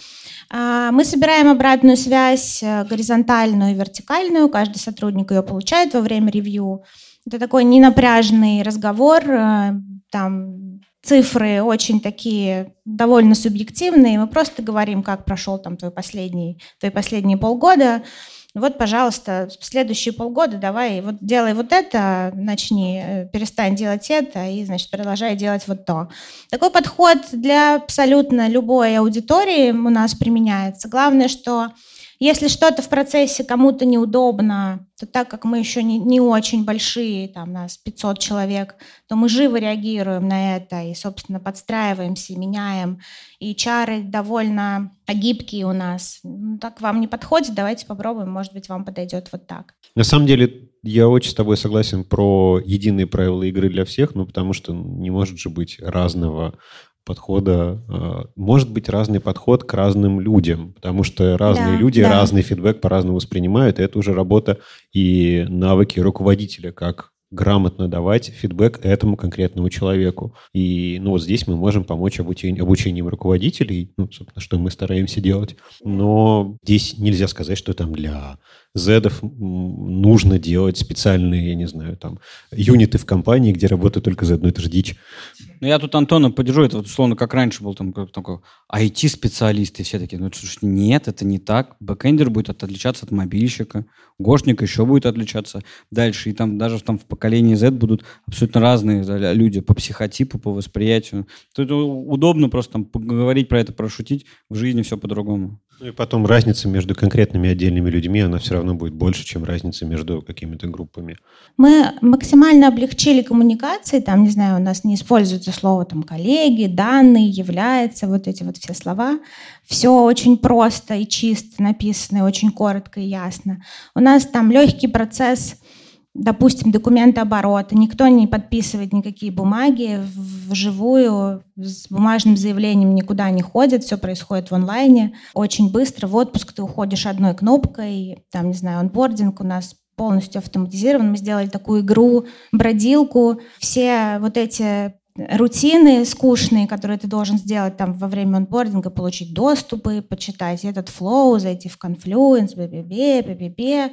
А, мы собираем обратную связь э, горизонтальную и вертикальную, каждый сотрудник ее получает во время ревью. Это такой ненапряжный разговор, э, там цифры очень такие довольно субъективные. Мы просто говорим, как прошел там твой последний, твои последние полгода. Вот, пожалуйста, следующие полгода давай вот делай вот это, начни, э, перестань делать это и, значит, продолжай делать вот то. Такой подход для абсолютно любой аудитории у нас применяется. Главное, что если что-то в процессе кому-то неудобно, то так как мы еще не, не очень большие, там нас 500 человек, то мы живо реагируем на это и, собственно, подстраиваемся, меняем. И чары довольно гибкие у нас. Ну, так вам не подходит, давайте попробуем, может быть, вам подойдет вот так. На самом деле, я очень с тобой согласен про единые правила игры для всех, ну, потому что не может же быть разного подхода, а, может быть разный подход к разным людям, потому что разные да, люди да. разный фидбэк по-разному воспринимают, и это уже работа и навыки руководителя, как грамотно давать фидбэк этому конкретному человеку. И ну, вот здесь мы можем помочь обучению, обучением руководителей, ну, собственно, что мы стараемся делать. Но здесь нельзя сказать, что там для зедов нужно делать специальные, я не знаю, там, юниты в компании, где работают только Z, ну это же дичь. Ну, я тут Антона поддержу, это вот условно как раньше был там такой IT-специалист, и все такие, ну слушай, нет, это не так. Бэкэндер будет отличаться от мобильщика, гошник еще будет отличаться дальше, и там даже там в поколении Z будут абсолютно разные люди по психотипу, по восприятию. Тут удобно просто там поговорить про это, прошутить, в жизни все по-другому. Ну и потом разница между конкретными отдельными людьми, она все равно будет больше, чем разница между какими-то группами. Мы максимально облегчили коммуникации, там, не знаю, у нас не используется слово там коллеги, данные, является, вот эти вот все слова. Все очень просто и чисто написано, очень коротко и ясно. У нас там легкий процесс допустим, документы оборота, никто не подписывает никакие бумаги вживую, с бумажным заявлением никуда не ходит, все происходит в онлайне, очень быстро, в отпуск ты уходишь одной кнопкой, там, не знаю, онбординг у нас полностью автоматизирован. Мы сделали такую игру, бродилку. Все вот эти рутины скучные, которые ты должен сделать там во время онбординга, получить доступы, почитать этот флоу, зайти в Confluence, бе-бе-бе, бе-бе-бе.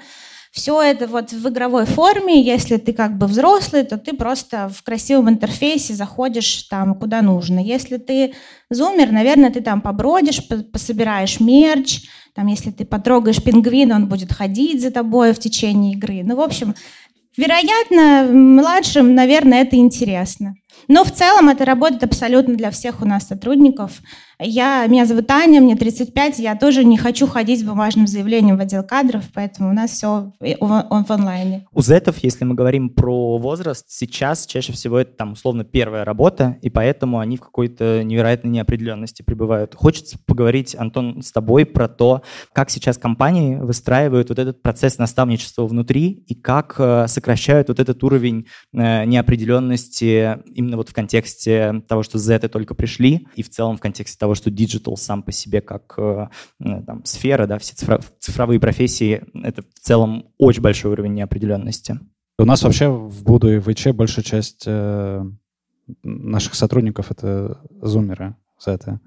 Все это вот в игровой форме. Если ты как бы взрослый, то ты просто в красивом интерфейсе заходишь там куда нужно. Если ты зумер, наверное, ты там побродишь, пособираешь мерч. Там, если ты потрогаешь пингвина, он будет ходить за тобой в течение игры. Ну, в общем, вероятно, младшим, наверное, это интересно. Но в целом это работает абсолютно для всех у нас сотрудников. Я, меня зовут Аня, мне 35, я тоже не хочу ходить с бумажным заявлением в отдел кадров, поэтому у нас все в, в онлайне. У зетов, если мы говорим про возраст, сейчас чаще всего это там условно первая работа, и поэтому они в какой-то невероятной неопределенности пребывают. Хочется поговорить, Антон, с тобой про то, как сейчас компании выстраивают вот этот процесс наставничества внутри и как э, сокращают вот этот уровень э, неопределенности именно вот в контексте того, что зеты только пришли, и в целом в контексте того, что диджитал сам по себе как э, там, сфера, да, все цифровые профессии, это в целом очень большой уровень неопределенности. У нас вообще в Буду и в Эйч большая часть э, наших сотрудников — это зумеры, зеты.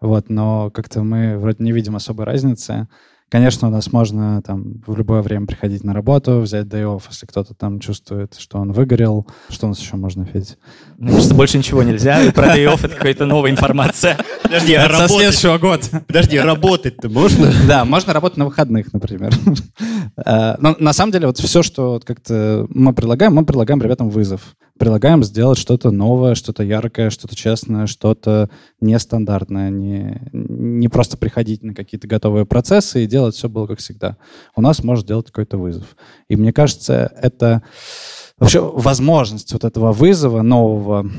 Вот, но как-то мы вроде не видим особой разницы. Конечно, у нас можно там в любое время приходить на работу, взять day off, если кто-то там чувствует, что он выгорел. Что у нас еще можно, Федь? Мне кажется, больше ничего нельзя. Про day off это какая-то новая информация. Подожди, а со следующего года. Подожди, работать-то можно? Да, можно работать на выходных, например. Э, <laughs> но на самом деле вот все, что как-то мы предлагаем, мы предлагаем ребятам вызов предлагаем сделать что-то новое, что-то яркое, что-то честное, что-то нестандартное, не, не просто приходить на какие-то готовые процессы и делать все было как всегда. У нас может сделать какой-то вызов. И мне кажется, это вообще возможность вот этого вызова нового,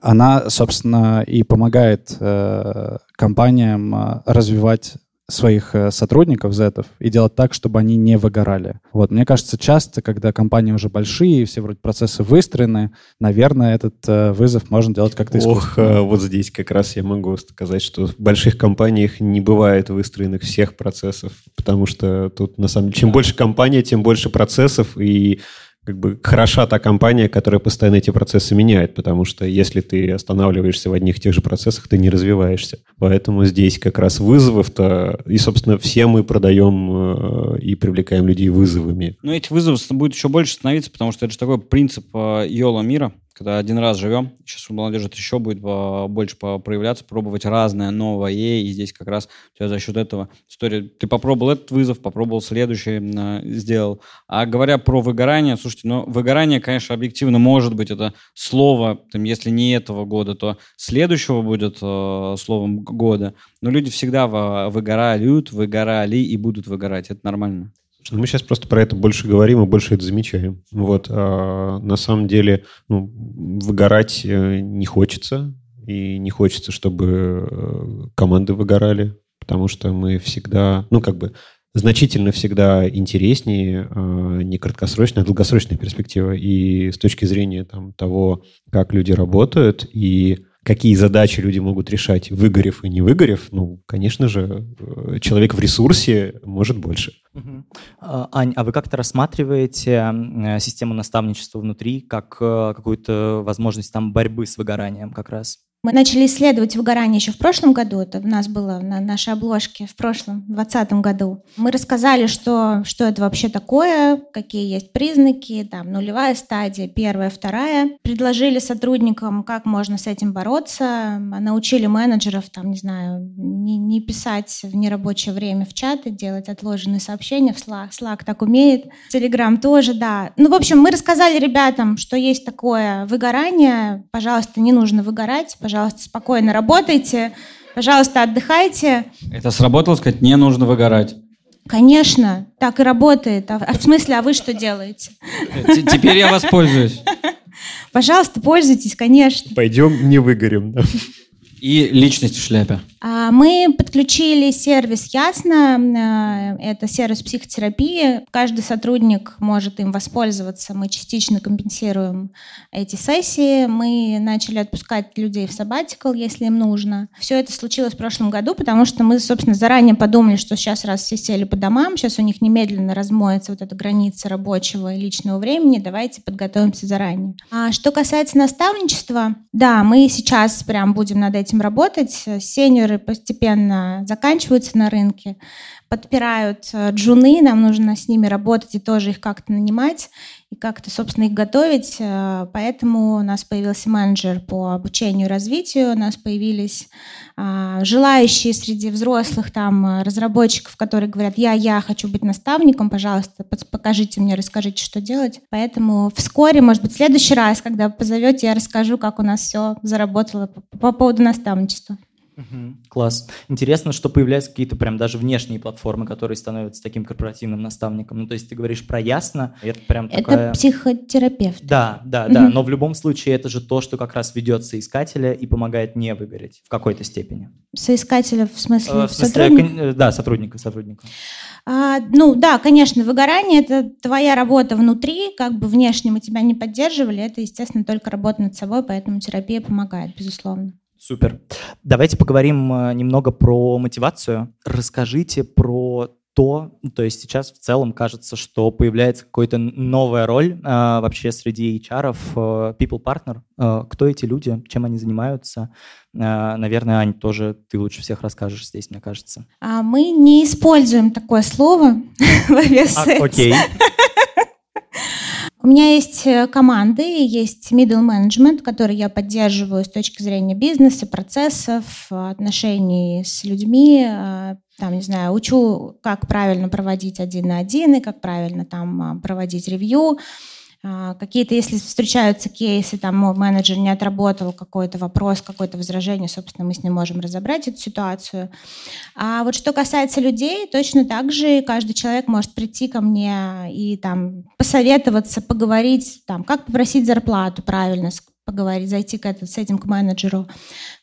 она, собственно, и помогает э, компаниям э, развивать своих э, сотрудников, зетов, и делать так, чтобы они не выгорали. Вот, мне кажется, часто, когда компании уже большие, все вроде процессы выстроены, наверное, этот э, вызов можно делать как-то Ох, э, вот здесь как раз я могу сказать, что в больших компаниях не бывает выстроенных всех процессов, потому что тут, на самом деле, чем больше компания, тем больше процессов, и как бы хороша та компания, которая постоянно эти процессы меняет, потому что если ты останавливаешься в одних тех же процессах, ты не развиваешься. Поэтому здесь как раз вызовов-то, и, собственно, все мы продаем э, и привлекаем людей вызовами. Но эти вызовы будет еще больше становиться, потому что это же такой принцип э, Йола мира, когда один раз живем, сейчас у молодежи это еще будет больше проявляться, пробовать разное, новое, и здесь как раз у тебя за счет этого история, ты попробовал этот вызов, попробовал следующий, сделал. А говоря про выгорание, слушайте, ну, выгорание, конечно, объективно может быть, это слово, там, если не этого года, то следующего будет э, словом года, но люди всегда выгорают, выгорали и будут выгорать, это нормально. Мы сейчас просто про это больше говорим и больше это замечаем. Вот. А на самом деле ну, выгорать э, не хочется. И не хочется, чтобы э, команды выгорали, потому что мы всегда, ну, как бы, значительно всегда интереснее а, не краткосрочная, а долгосрочная перспектива. И с точки зрения там, того, как люди работают и какие задачи люди могут решать, выгорев и не выгорев, ну, конечно же, э, человек в ресурсе может больше. Угу. Ань, а вы как-то рассматриваете э, систему наставничества внутри как э, какую-то возможность там борьбы с выгоранием как раз? Мы начали исследовать выгорание еще в прошлом году. Это у нас было на нашей обложке в прошлом, в 2020 году. Мы рассказали, что, что это вообще такое, какие есть признаки, там, нулевая стадия, первая, вторая. Предложили сотрудникам, как можно с этим бороться. Научили менеджеров, там, не знаю, не, не писать в нерабочее время в чаты, делать отложенные сообщения в Slack. Slack так умеет. Telegram тоже, да. Ну, в общем, мы рассказали ребятам, что есть такое выгорание. Пожалуйста, не нужно выгорать Пожалуйста, спокойно работайте, пожалуйста, отдыхайте. Это сработало, сказать, не нужно выгорать. Конечно, так и работает. А, а в смысле, а вы что делаете? Теперь я воспользуюсь. <laughs> Пожалуйста, пользуйтесь, конечно. Пойдем, не выгорим. И личность в шляпе. А, мы подключили сервис Ясно. Э, это сервис психотерапии. Каждый сотрудник может им воспользоваться. Мы частично компенсируем эти сессии. Мы начали отпускать людей в сабатикл, если им нужно. Все это случилось в прошлом году, потому что мы, собственно, заранее подумали, что сейчас раз все сели по домам, сейчас у них немедленно размоется вот эта граница рабочего и личного времени, давайте подготовимся заранее. А что касается наставничества, да, мы сейчас прям будем над этим работать. Сеньоры постепенно заканчиваются на рынке, подпирают э, джуны, нам нужно с ними работать и тоже их как-то нанимать и как-то, собственно, их готовить. Э, поэтому у нас появился менеджер по обучению и развитию, у нас появились а, желающие среди взрослых там э, разработчиков, которые говорят, я, я хочу быть наставником, пожалуйста, покажите мне, расскажите, что делать. Поэтому вскоре, может быть, в следующий раз, когда позовете, я расскажу, как у нас все заработало по, по поводу наставничества. Угу, класс. Интересно, что появляются какие-то прям даже внешние платформы, которые становятся таким корпоративным наставником. Ну, то есть ты говоришь про ясно, это прям это такая... психотерапевт. Да, да, угу. да. Но в любом случае это же то, что как раз ведет соискателя и помогает не выгореть в какой-то степени. Соискателя в смысле, э, в смысле сотрудника? Э, да, сотрудника, сотрудника. А, ну да, конечно, выгорание это твоя работа внутри, как бы внешне мы тебя не поддерживали, это, естественно, только работа над собой, поэтому терапия помогает, безусловно. Супер. Давайте поговорим э, немного про мотивацию. Расскажите про то, то есть сейчас в целом кажется, что появляется какая-то новая роль э, вообще среди HR, э, people partner. Э, кто эти люди, чем они занимаются? Э, наверное, Ань, тоже ты лучше всех расскажешь здесь, мне кажется. А мы не используем такое слово <laughs> в авиасексе. А, окей. У меня есть э, команды, есть middle management, который я поддерживаю с точки зрения бизнеса, процессов, отношений с людьми, э, там, не знаю, учу, как правильно проводить один на один и как правильно там проводить ревью, а, какие-то, если встречаются кейсы, там менеджер не отработал какой-то вопрос, какое-то возражение, собственно, мы с ним можем разобрать эту ситуацию. А вот что касается людей, точно так же каждый человек может прийти ко мне и там посоветоваться, поговорить, там, как попросить зарплату правильно, поговорить, зайти к это, с этим к менеджеру,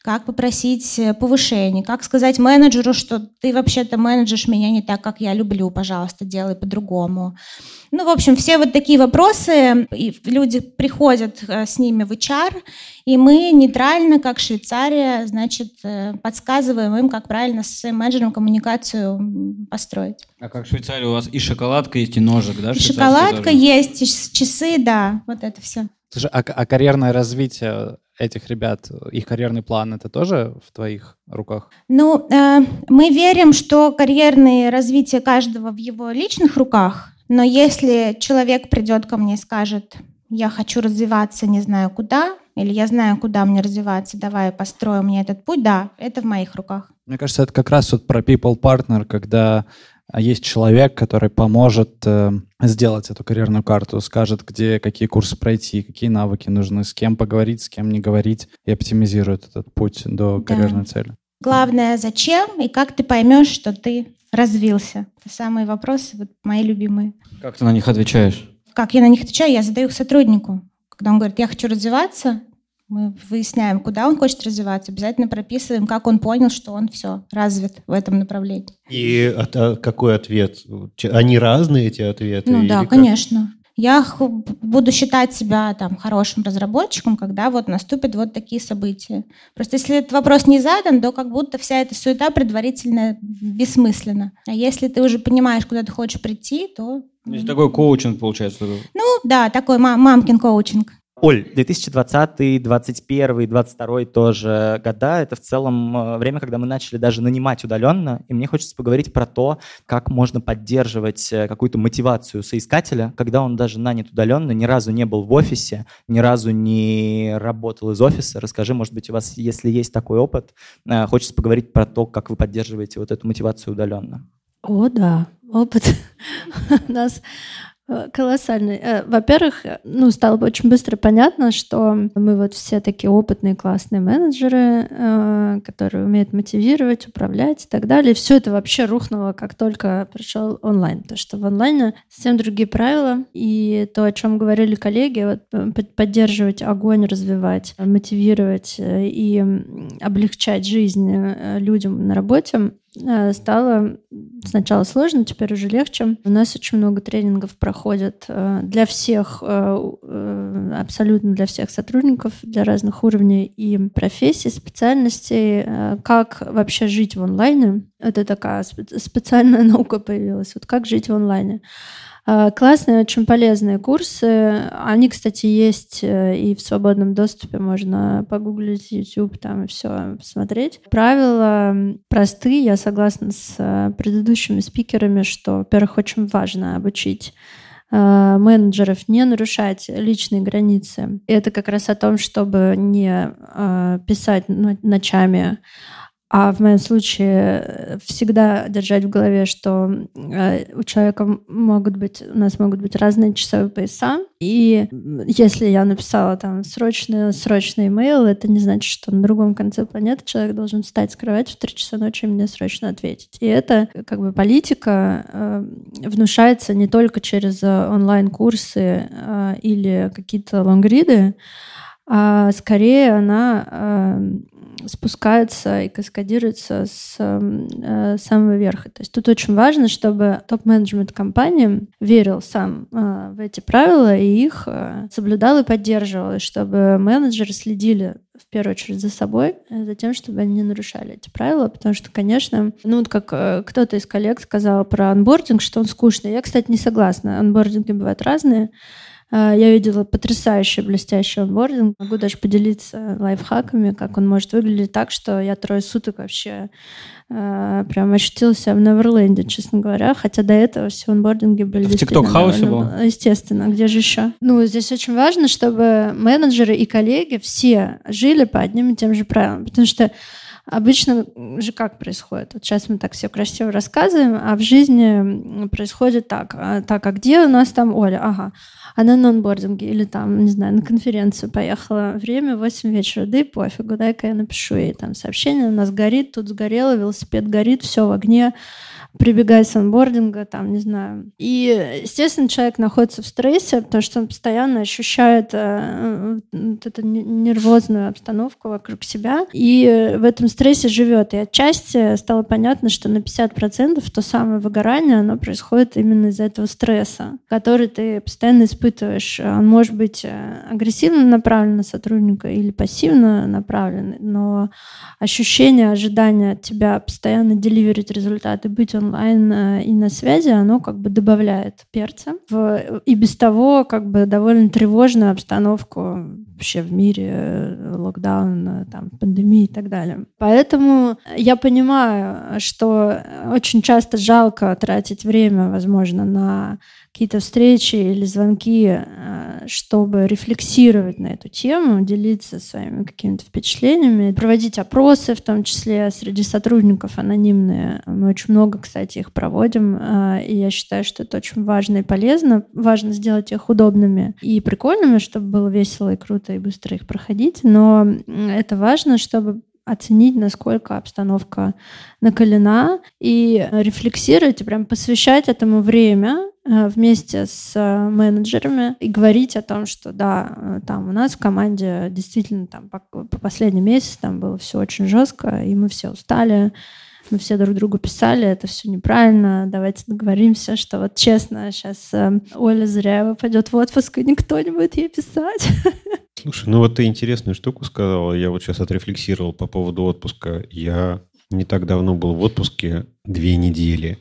как попросить повышение, как сказать менеджеру, что ты вообще-то менеджеришь меня не так, как я люблю, пожалуйста, делай по-другому. Ну, в общем, все вот такие вопросы, и люди приходят э, с ними в HR, и мы нейтрально, как Швейцария, значит, э, подсказываем им, как правильно с своим менеджером коммуникацию построить. А как в Швейцарии у вас и шоколадка есть, и ножик, да? И шоколадка тоже? есть, часы, да, вот это все. Слушай, а, а карьерное развитие этих ребят, их карьерный план, это тоже в твоих руках? Ну, э, мы верим, что карьерное развитие каждого в его личных руках, но если человек придет ко мне и скажет, я хочу развиваться, не знаю куда, или я знаю, куда мне развиваться, давай построю мне этот путь, да, это в моих руках. Мне кажется, это как раз вот про people partner, когда есть человек, который поможет э, сделать эту карьерную карту, скажет, где какие курсы пройти, какие навыки нужны, с кем поговорить, с кем не говорить, и оптимизирует этот путь до да. карьерной цели. Главное, зачем и как ты поймешь, что ты развился. Это самые вопросы, вот мои любимые. Как ты на них отвечаешь? Как я на них отвечаю? Я задаю их сотруднику. Когда он говорит, я хочу развиваться, мы выясняем, куда он хочет развиваться, обязательно прописываем, как он понял, что он все развит в этом направлении. И от, а какой ответ? Они разные, эти ответы? Ну да, как? конечно я буду считать себя там хорошим разработчиком, когда вот наступят вот такие события. Просто если этот вопрос не задан, то как будто вся эта суета предварительно бессмысленна. А если ты уже понимаешь, куда ты хочешь прийти, то... То есть такой коучинг получается? Ну да, такой мамкин коучинг. Оль, 2020, 2021, 2022 тоже года — это в целом э, время, когда мы начали даже нанимать удаленно, и мне хочется поговорить про то, как можно поддерживать э, какую-то мотивацию соискателя, когда он даже нанят удаленно, ни разу не был в офисе, ни разу не работал из офиса. Расскажи, может быть, у вас, если есть такой опыт, э, хочется поговорить про то, как вы поддерживаете вот эту мотивацию удаленно. О, да, опыт. <laughs> У нас колоссальный. Э, во-первых, ну, стало бы очень быстро понятно, что мы вот все такие опытные, классные менеджеры, э, которые умеют мотивировать, управлять и так далее. Все это вообще рухнуло, как только пришел онлайн. Потому что в онлайне совсем другие правила. И то, о чем говорили коллеги, вот, поддерживать огонь, развивать, мотивировать и облегчать жизнь людям на работе, Э, стало сначала сложно, теперь уже легче. У нас очень много тренингов проходят э, для всех, э, абсолютно для всех сотрудников, для разных уровней и профессий, специальностей, как вообще жить в онлайне. Это такая специальная <laughs> наука появилась. Вот как жить в онлайне. А, классные, очень полезные курсы. Они, кстати, есть э, и в свободном доступе. Можно погуглить YouTube, там все посмотреть. Правила простые. Я согласна с э, предыдущими спикерами, что, во-первых, очень важно обучить э, менеджеров не нарушать личные границы. Это как раз о том, чтобы не писать ночами а в моем случае э, всегда держать в голове, что э, у человека могут быть, у нас могут быть разные часовые пояса. И если я написала там срочный, срочный имейл, это не значит, что на другом конце планеты человек должен встать с кровати в 3 часа ночи и мне срочно ответить. И это как бы политика э, внушается не только через онлайн-курсы э, или какие-то лонгриды, а скорее она э, спускается и каскадируется с э, самого верха. То есть тут очень важно, чтобы топ-менеджмент компании верил сам э, в эти правила и их э, соблюдал и поддерживал, и чтобы менеджеры следили в первую очередь за собой, э, за тем, чтобы они не нарушали эти правила, потому что, конечно, ну, вот как э, кто-то из коллег сказал про анбординг, что он скучный. Я, кстати, не согласна. Анбординги бывают разные. А, я видела потрясающий, блестящий онбординг. Могу даже поделиться лайфхаками, как он может выглядеть так, что я трое суток вообще э, прям ощутила себя в Неверленде, честно говоря. Хотя до этого все онбординги были В TikTok-хаусе был? Естественно, где же еще? Ну, здесь очень важно, чтобы менеджеры и коллеги все жили по одним и тем же правилам. Потому что Обычно же как происходит? Вот сейчас мы так все красиво рассказываем, а в жизни происходит так. А, так, а где у нас там Оля? Ага, она на онбординге или там, не знаю, на конференцию поехала. Время 8 вечера, да и пофигу, дай-ка я напишу ей там сообщение, у нас горит, тут сгорело, велосипед горит, все в огне, прибегать с онбординга, там, не знаю. И, естественно, человек находится в стрессе, потому что он постоянно ощущает э, вот эту нервозную обстановку вокруг себя, и в этом стрессе живет. И отчасти стало понятно, что на 50% то самое выгорание, оно происходит именно из-за этого стресса, который ты постоянно испытываешь. Он может быть э, агрессивно направлен на сотрудника или пассивно направлен, но ощущение ожидания от тебя постоянно деливерить результаты, быть онлайн э, и на связи, оно как бы добавляет перца в и без того как бы довольно тревожную обстановку вообще в мире, э, локдаун, э, там, пандемии и так далее. Поэтому я понимаю, что очень часто жалко тратить время, возможно, на какие-то встречи или звонки, э, чтобы рефлексировать на эту тему, делиться своими какими-то впечатлениями, проводить опросы, в том числе среди сотрудников анонимные. Мы очень много, кстати, их проводим, и я считаю, что это очень важно и полезно. Важно сделать их удобными и прикольными, чтобы было весело и круто и быстро их проходить, но это важно, чтобы оценить, насколько обстановка накалена, и рефлексировать, и прям посвящать этому время э, вместе с э, менеджерами и говорить о том, что да, э, там у нас в команде действительно там по, по последний месяц там было все очень жестко, и мы все устали, мы все друг другу писали, это все неправильно, давайте договоримся, что вот честно, сейчас Оля Зряева пойдет в отпуск, и никто не будет ей писать. <laughs> Слушай, ну вот ты интересную штуку сказала. Я вот сейчас отрефлексировал по поводу отпуска. Я не так давно был в отпуске, две недели.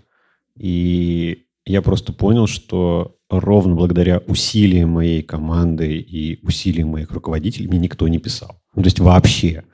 И я просто понял, что ровно благодаря усилиям моей команды и усилиям моих руководителей мне никто не писал. Ну, то есть вообще.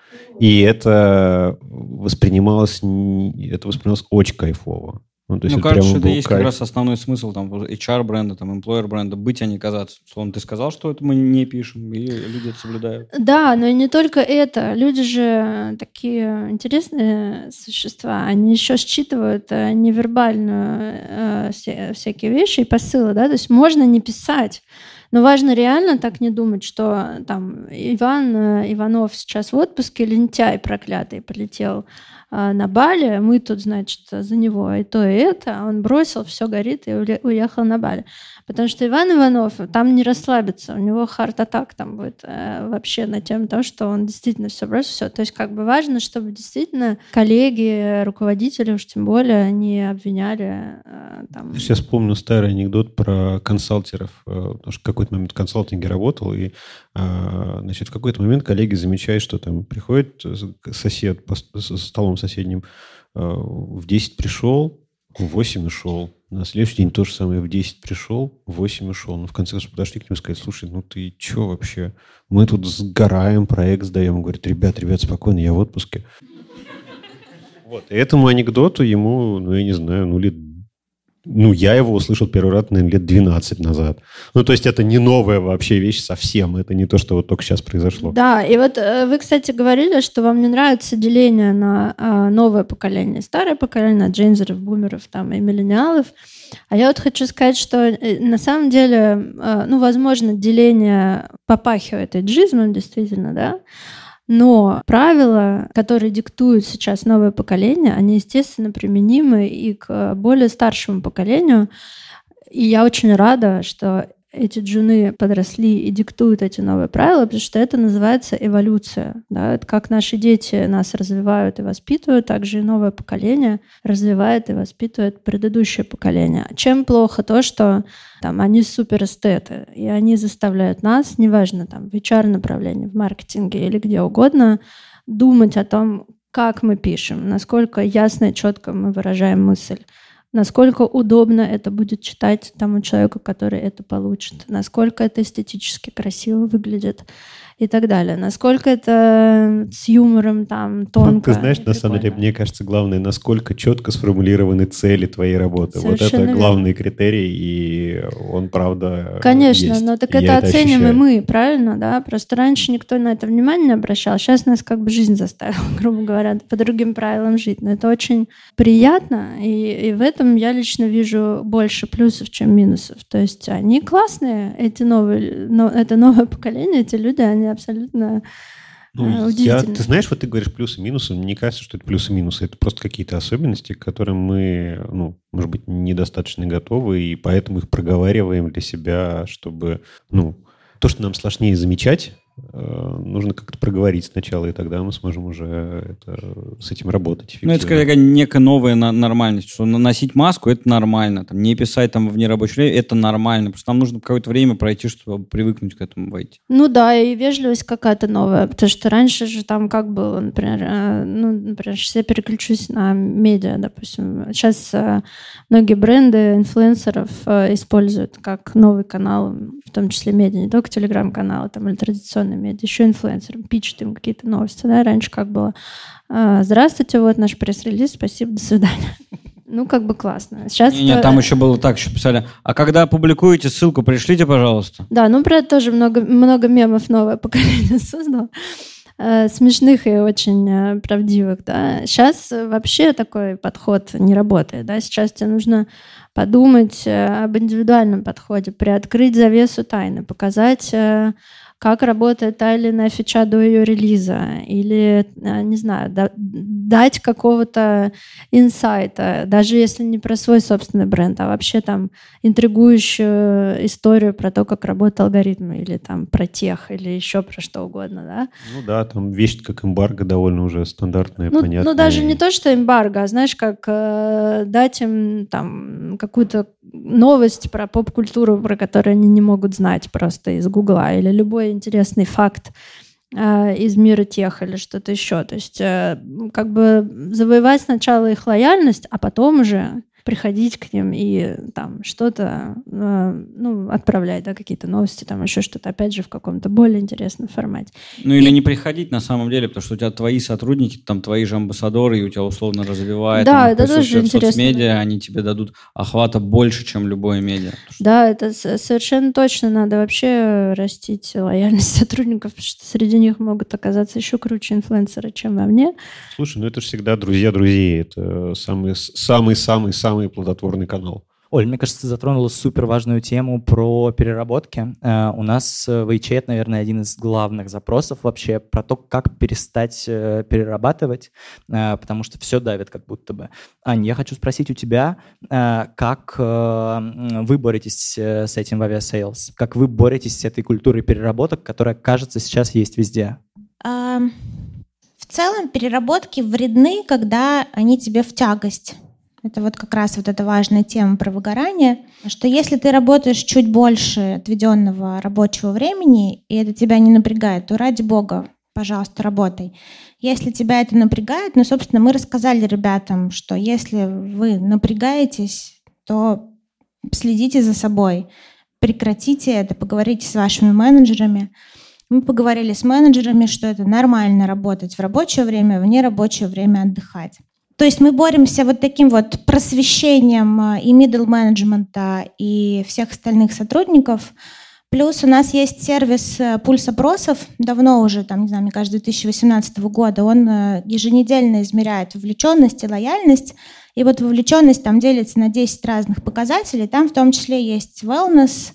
И это воспринималось, это воспринималось очень кайфово. Ну, то есть ну это кажется, это есть кайф. как раз основной смысл там HR-бренда, там, employer-бренда, быть, а не казаться. Словом, ты сказал, что это мы не пишем, и люди это соблюдают. Да, но и не только это. Люди же такие интересные существа. Они еще считывают э, невербальную э, всякие вещи и посылы, да, то есть можно не писать, но важно реально так не думать, что там Иван э, Иванов сейчас в отпуске, лентяй проклятый полетел на Бали, мы тут, значит, за него и то, и это, а он бросил, все горит и уехал на Бали. Потому что Иван Иванов там не расслабится, у него хард-атак там будет э, вообще на тему того, что он действительно все бросил, все. То есть как бы важно, чтобы действительно коллеги, руководители уж тем более не обвиняли э, там... Сейчас помню старый анекдот про консалтеров, э, потому что в какой-то момент в консалтинге работал, и э, значит, в какой-то момент коллеги замечают, что там приходит сосед по столом соседним, э, в 10 пришел, в 8 ушел. На следующий день то же самое. В 10 пришел, в 8 ушел. Ну, в конце концов, подошли к нему и сказали, слушай, ну ты что вообще? Мы тут сгораем, проект сдаем. Говорит, ребят, ребят, спокойно, я в отпуске. Вот. Этому анекдоту ему, ну, я не знаю, ну, лет ну, я его услышал первый раз, наверное, лет 12 назад. Ну, то есть это не новая вообще вещь совсем. Это не то, что вот только сейчас произошло. Да, и вот э, вы, кстати, говорили, что вам не нравится деление на а, новое поколение, старое поколение, на джейнзеров, бумеров там, и миллениалов. А я вот хочу сказать, что э, на самом деле, э, ну, возможно, деление попахивает эйджизмом, действительно, да, но правила, которые диктуют сейчас новое поколение, они, естественно, применимы и к более старшему поколению. И я очень рада, что эти джуны подросли и диктуют эти новые правила, потому что это называется эволюция. Да? Это как наши дети нас развивают и воспитывают, так же и новое поколение развивает и воспитывает предыдущее поколение. Чем плохо то, что там, они супер эстеты, и они заставляют нас, неважно, там, в HR-направлении, в маркетинге или где угодно, думать о том, как мы пишем, насколько ясно и четко мы выражаем мысль насколько удобно это будет читать тому человеку, который это получит, насколько это эстетически красиво выглядит и так далее. Насколько это с юмором там ну, тонко. Ты знаешь, на самом деле, мне кажется, главное, насколько четко сформулированы цели твоей работы. Совершенно вот это главный критерий, и он, правда, Конечно, есть. но так это, это оценим ощущаю. и мы, правильно, да? Просто раньше никто на это внимание не обращал, сейчас нас как бы жизнь заставила, <laughs> грубо говоря, по другим правилам жить. Но это очень приятно, и, и в этом я лично вижу больше плюсов, чем минусов. То есть они классные, эти новые, но, это новое поколение, эти люди, они они абсолютно ну, я, ты знаешь, вот ты говоришь плюсы и минусы. Мне кажется, что это плюсы и минусы. Это просто какие-то особенности, к которым мы, ну, может быть, недостаточно готовы, и поэтому их проговариваем для себя, чтобы, ну, то, что нам сложнее замечать, Э, нужно как-то проговорить сначала, и тогда мы сможем уже это, с этим работать. Ну, это такая некая новая нормальность, что наносить маску — это нормально, там, не писать там в нерабочее время — это нормально, просто нам нужно какое-то время пройти, чтобы привыкнуть к этому войти. Ну да, и вежливость какая-то новая, потому что раньше же там как было, например, э, ну, например, сейчас я переключусь на медиа, допустим. Сейчас э, многие бренды инфлюенсеров используют как новый канал, в том числе медиа, не только телеграм-каналы там, или традиционные определенные медиа, еще инфлюенсерам, пичут им какие-то новости. Да? Раньше как было «А, «Здравствуйте, вот наш пресс-релиз, спасибо, до свидания». Ну, как бы классно. Сейчас Нет, там еще было так, еще писали, а когда опубликуете ссылку, пришлите, пожалуйста. Да, ну про это тоже много, много мемов новое поколение <laughs> создало. Э, смешных и очень э, правдивых, да. Сейчас вообще такой подход не работает, да. Сейчас тебе нужно подумать э, об индивидуальном подходе, приоткрыть завесу тайны, показать как работает та или иная фича до ее релиза, или, э, не знаю, дать какого-то инсайта, даже если не про свой собственный бренд, а вообще там интригующую историю про то, как работают алгоритмы, или там про тех, или еще про что угодно, да? Ну да, там вещь как эмбарго довольно уже стандартная, ну, понятная. Ну даже не то, что эмбарго, а знаешь, как э, дать им там какую-то новость про поп-культуру, про которую они не могут знать просто из Гугла, или любой интересный факт э, из мира тех или что-то еще. То есть э, как бы завоевать сначала их лояльность, а потом уже приходить к ним и там что-то, э, ну, отправлять, да, какие-то новости, там еще что-то, опять же, в каком-то более интересном формате. Ну или и... не приходить на самом деле, потому что у тебя твои сотрудники, там твои же амбассадоры, и у тебя условно развивает, да, это тоже интересно. в соцмедиа, они тебе дадут охвата больше, чем любое медиа. Да, это совершенно точно надо вообще растить лояльность <laughs> сотрудников, потому что среди них могут оказаться еще круче инфлюенсеры, чем во мне. Слушай, ну это же всегда друзья друзей, это самый-самый-самый самый плодотворный канал. Оль, мне кажется, затронула супер важную тему про переработки. Uh, у нас в HA это, наверное, один из главных запросов вообще про то, как перестать uh, перерабатывать, uh, потому что все давит как будто бы. Ань, я хочу спросить у тебя, как вы боретесь с этим в Aviasales? Как вы боретесь с этой культурой переработок, которая, кажется, сейчас есть везде? Эм, в целом переработки вредны, когда они тебе в тягость. Это вот как раз вот эта важная тема про выгорание, что если ты работаешь чуть больше отведенного рабочего времени, и это тебя не напрягает, то ради бога, пожалуйста, работай. Если тебя это напрягает, ну, собственно, мы рассказали ребятам, что если вы напрягаетесь, то следите за собой, прекратите это, поговорите с вашими менеджерами. Мы поговорили с менеджерами, что это нормально работать в рабочее время, в нерабочее время отдыхать. То есть мы боремся вот таким вот просвещением э, и middle менеджмента и всех остальных сотрудников. Плюс у нас есть сервис э, пульс опросов, давно уже, там, не знаю, мне кажется, 2018 года. Он э, еженедельно измеряет вовлеченность и лояльность. И вот вовлеченность там делится на 10 разных показателей. Там в том числе есть wellness,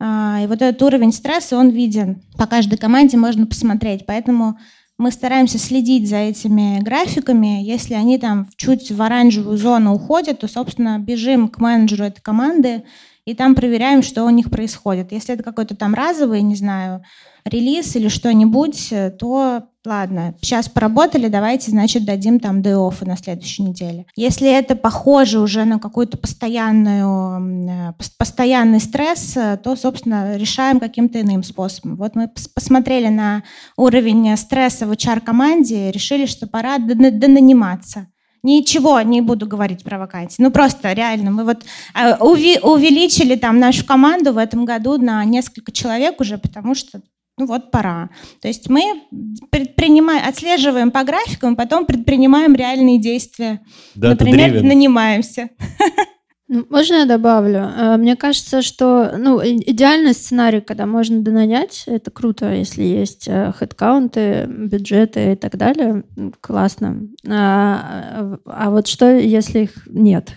и вот этот уровень стресса, он виден. По каждой команде можно посмотреть. Поэтому мы стараемся следить за этими графиками. Если они там чуть в оранжевую зону уходят, то, собственно, бежим к менеджеру этой команды и там проверяем, что у них происходит. Если это какой-то там разовый, не знаю, релиз или что-нибудь, то ладно, сейчас поработали, давайте, значит, дадим там day на следующей неделе. Если это похоже уже на какой-то постоянную, постоянный стресс, то, собственно, решаем каким-то иным способом. Вот мы посмотрели на уровень стресса в HR-команде, решили, что пора донаниматься. Ничего не буду говорить про вакансии. Ну, просто реально. Мы вот э, увеличили там нашу команду в этом году на несколько человек уже, потому что ну вот пора. То есть мы предпринимаем, отслеживаем по графикам, потом предпринимаем реальные действия. Да, Например, нанимаемся. <laughs> Ну, можно я добавлю? Э, мне кажется, что ну, идеальный сценарий, когда можно донанять, это круто, если есть э, хедкаунты, бюджеты и так далее. Классно. А, а вот что, если их нет?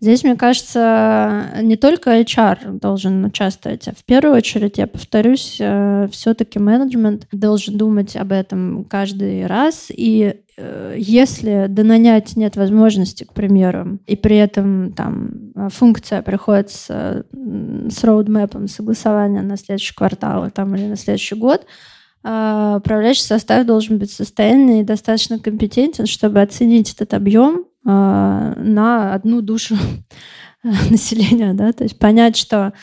Здесь, мне кажется, не только HR должен участвовать, а в первую очередь, я повторюсь, э, все-таки менеджмент должен думать об этом каждый раз. И э, если донанять нет возможности, к примеру, и при этом там функция приходит с, роудмэпом согласования на следующий квартал там, или на следующий год, э, управляющий состав должен быть состоянный и достаточно компетентен, чтобы оценить этот объем Э, на одну душу <laughs> населения, да, то есть понять, что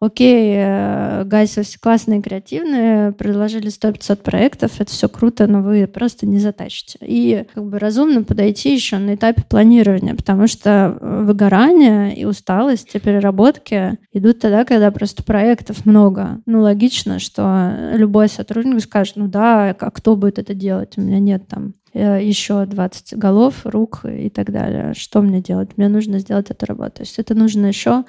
окей, э, гайсы все классные, креативные, предложили 100-500 проектов, это все круто, но вы просто не затащите. И как бы разумно подойти еще на этапе планирования, потому что выгорание и усталость, и переработки идут тогда, когда просто проектов много. Ну, логично, что любой сотрудник скажет, ну да, а кто будет это делать? У меня нет там Э, еще 20 голов, рук и так далее. Что мне делать? Мне нужно сделать эту работу. То есть это нужно еще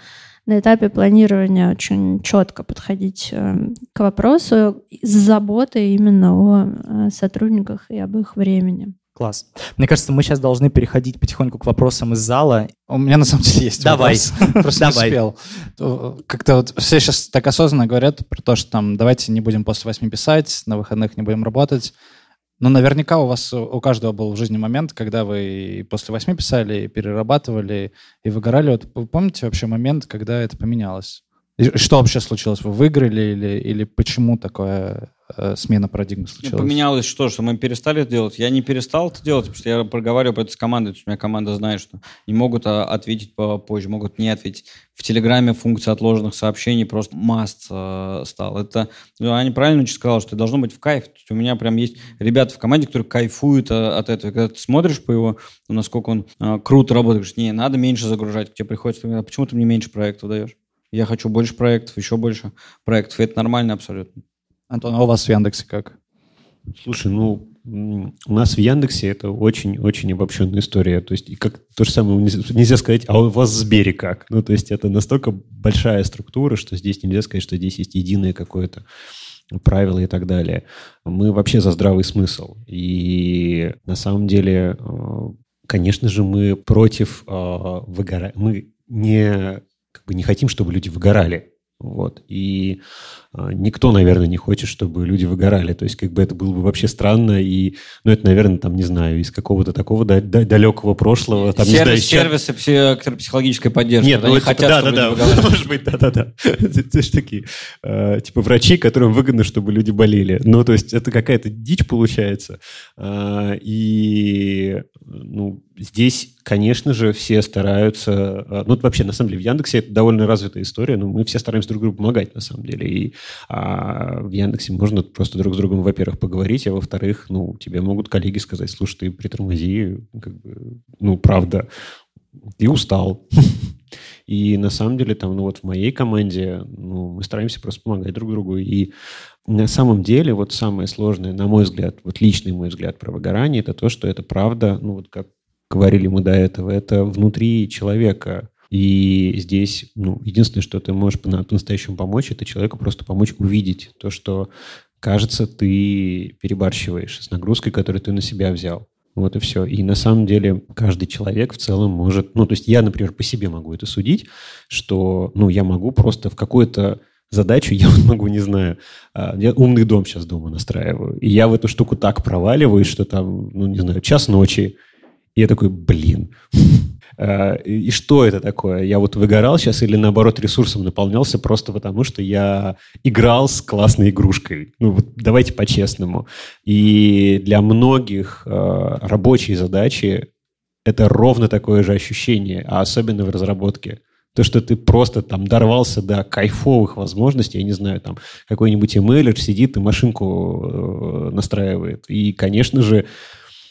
на этапе планирования очень четко подходить э, к вопросу с заботой именно о э, сотрудниках и об их времени. Класс. Мне кажется, мы сейчас должны переходить потихоньку к вопросам из зала. У меня на самом деле есть Давай. вопрос. <laughs> Просто Давай. не успел. Как-то вот все сейчас так осознанно говорят про то, что там давайте не будем после восьми писать, на выходных не будем работать. Ну, наверняка у вас, у каждого был в жизни момент, когда вы после восьми писали, перерабатывали и выгорали. Вот вы помните вообще момент, когда это поменялось? И что вообще случилось? Вы выиграли или, или почему такое смена парадигмы случилась? Ну, поменялось что, что мы перестали это делать? Я не перестал это делать, потому что я проговариваю это с командой. То есть у меня команда знает, что не могут а, ответить позже, могут не ответить. В Телеграме функция отложенных сообщений просто маст э, стал. Это ну, Аня правильно сказала, что должно быть в кайф. То есть у меня прям есть ребята в команде, которые кайфуют а, от этого. Когда ты смотришь по его, насколько он круто работает, говоришь, не, надо меньше загружать. К тебе приходится, а почему ты мне меньше проектов даешь? Я хочу больше проектов, еще больше проектов. И это нормально абсолютно. Антон, а у вас в Яндексе как? Слушай, ну, у нас в Яндексе это очень-очень обобщенная история. То есть, как то же самое нельзя сказать, а у вас в Сбере как? Ну, то есть, это настолько большая структура, что здесь нельзя сказать, что здесь есть единое какое-то правила и так далее. Мы вообще за здравый смысл. И на самом деле, э, конечно же, мы против э, выгорания. Мы не, как бы не хотим, чтобы люди выгорали. Вот. И а, никто, наверное, не хочет, чтобы люди выгорали. То есть, как бы это было бы вообще странно. И, ну, это, наверное, там, не знаю, из какого-то такого да, да, далекого прошлого. Там, Сервис, не знаю, сервисы пси- психологической поддержки. Нет, ну, хотят, да, да, да, выгорали. может быть, да, да, да. <laughs> Это же такие, э, типа, врачи, которым выгодно, чтобы люди болели. Ну, то есть, это какая-то дичь получается. А, и, ну, здесь, конечно же, все стараются... э, Ну, вообще, на самом деле, в Яндексе это довольно развитая история, но мы все стараемся друг другу помогать, на самом деле. И а, в Яндексе можно просто друг с другом, во-первых, поговорить, а во-вторых, ну, тебе могут коллеги сказать, слушай, ты притормози, как бы, ну, правда, ты устал. <laughs> И на самом деле, там, ну вот в моей команде, ну, мы стараемся просто помогать друг другу. И на самом деле, вот самое сложное, на мой взгляд, вот личный мой взгляд про выгорание, это то, что это правда, ну вот как говорили мы до этого, это внутри человека. И здесь, ну, единственное, что ты можешь по- по-настоящему помочь, это человеку просто помочь увидеть то, что, кажется, ты перебарщиваешь с нагрузкой, которую ты на себя взял. Вот и все. И на самом деле каждый человек в целом может... Ну, то есть я, например, по себе могу это судить, что, ну, я могу просто в какой-то задачу, я могу, не знаю, а, я умный дом сейчас дома настраиваю, и я в эту штуку так проваливаюсь, что там, ну, не знаю, час ночи, я такой, блин, и <laughs> и что это такое? Я вот выгорал сейчас или наоборот ресурсом наполнялся просто потому, что я играл с классной игрушкой. Ну вот давайте по-честному. И для многих э, рабочие задачи это ровно такое же ощущение, а особенно в разработке. То, что ты просто там дорвался до кайфовых возможностей, я не знаю, там какой-нибудь эмейлер сидит и машинку э, настраивает. И, конечно же,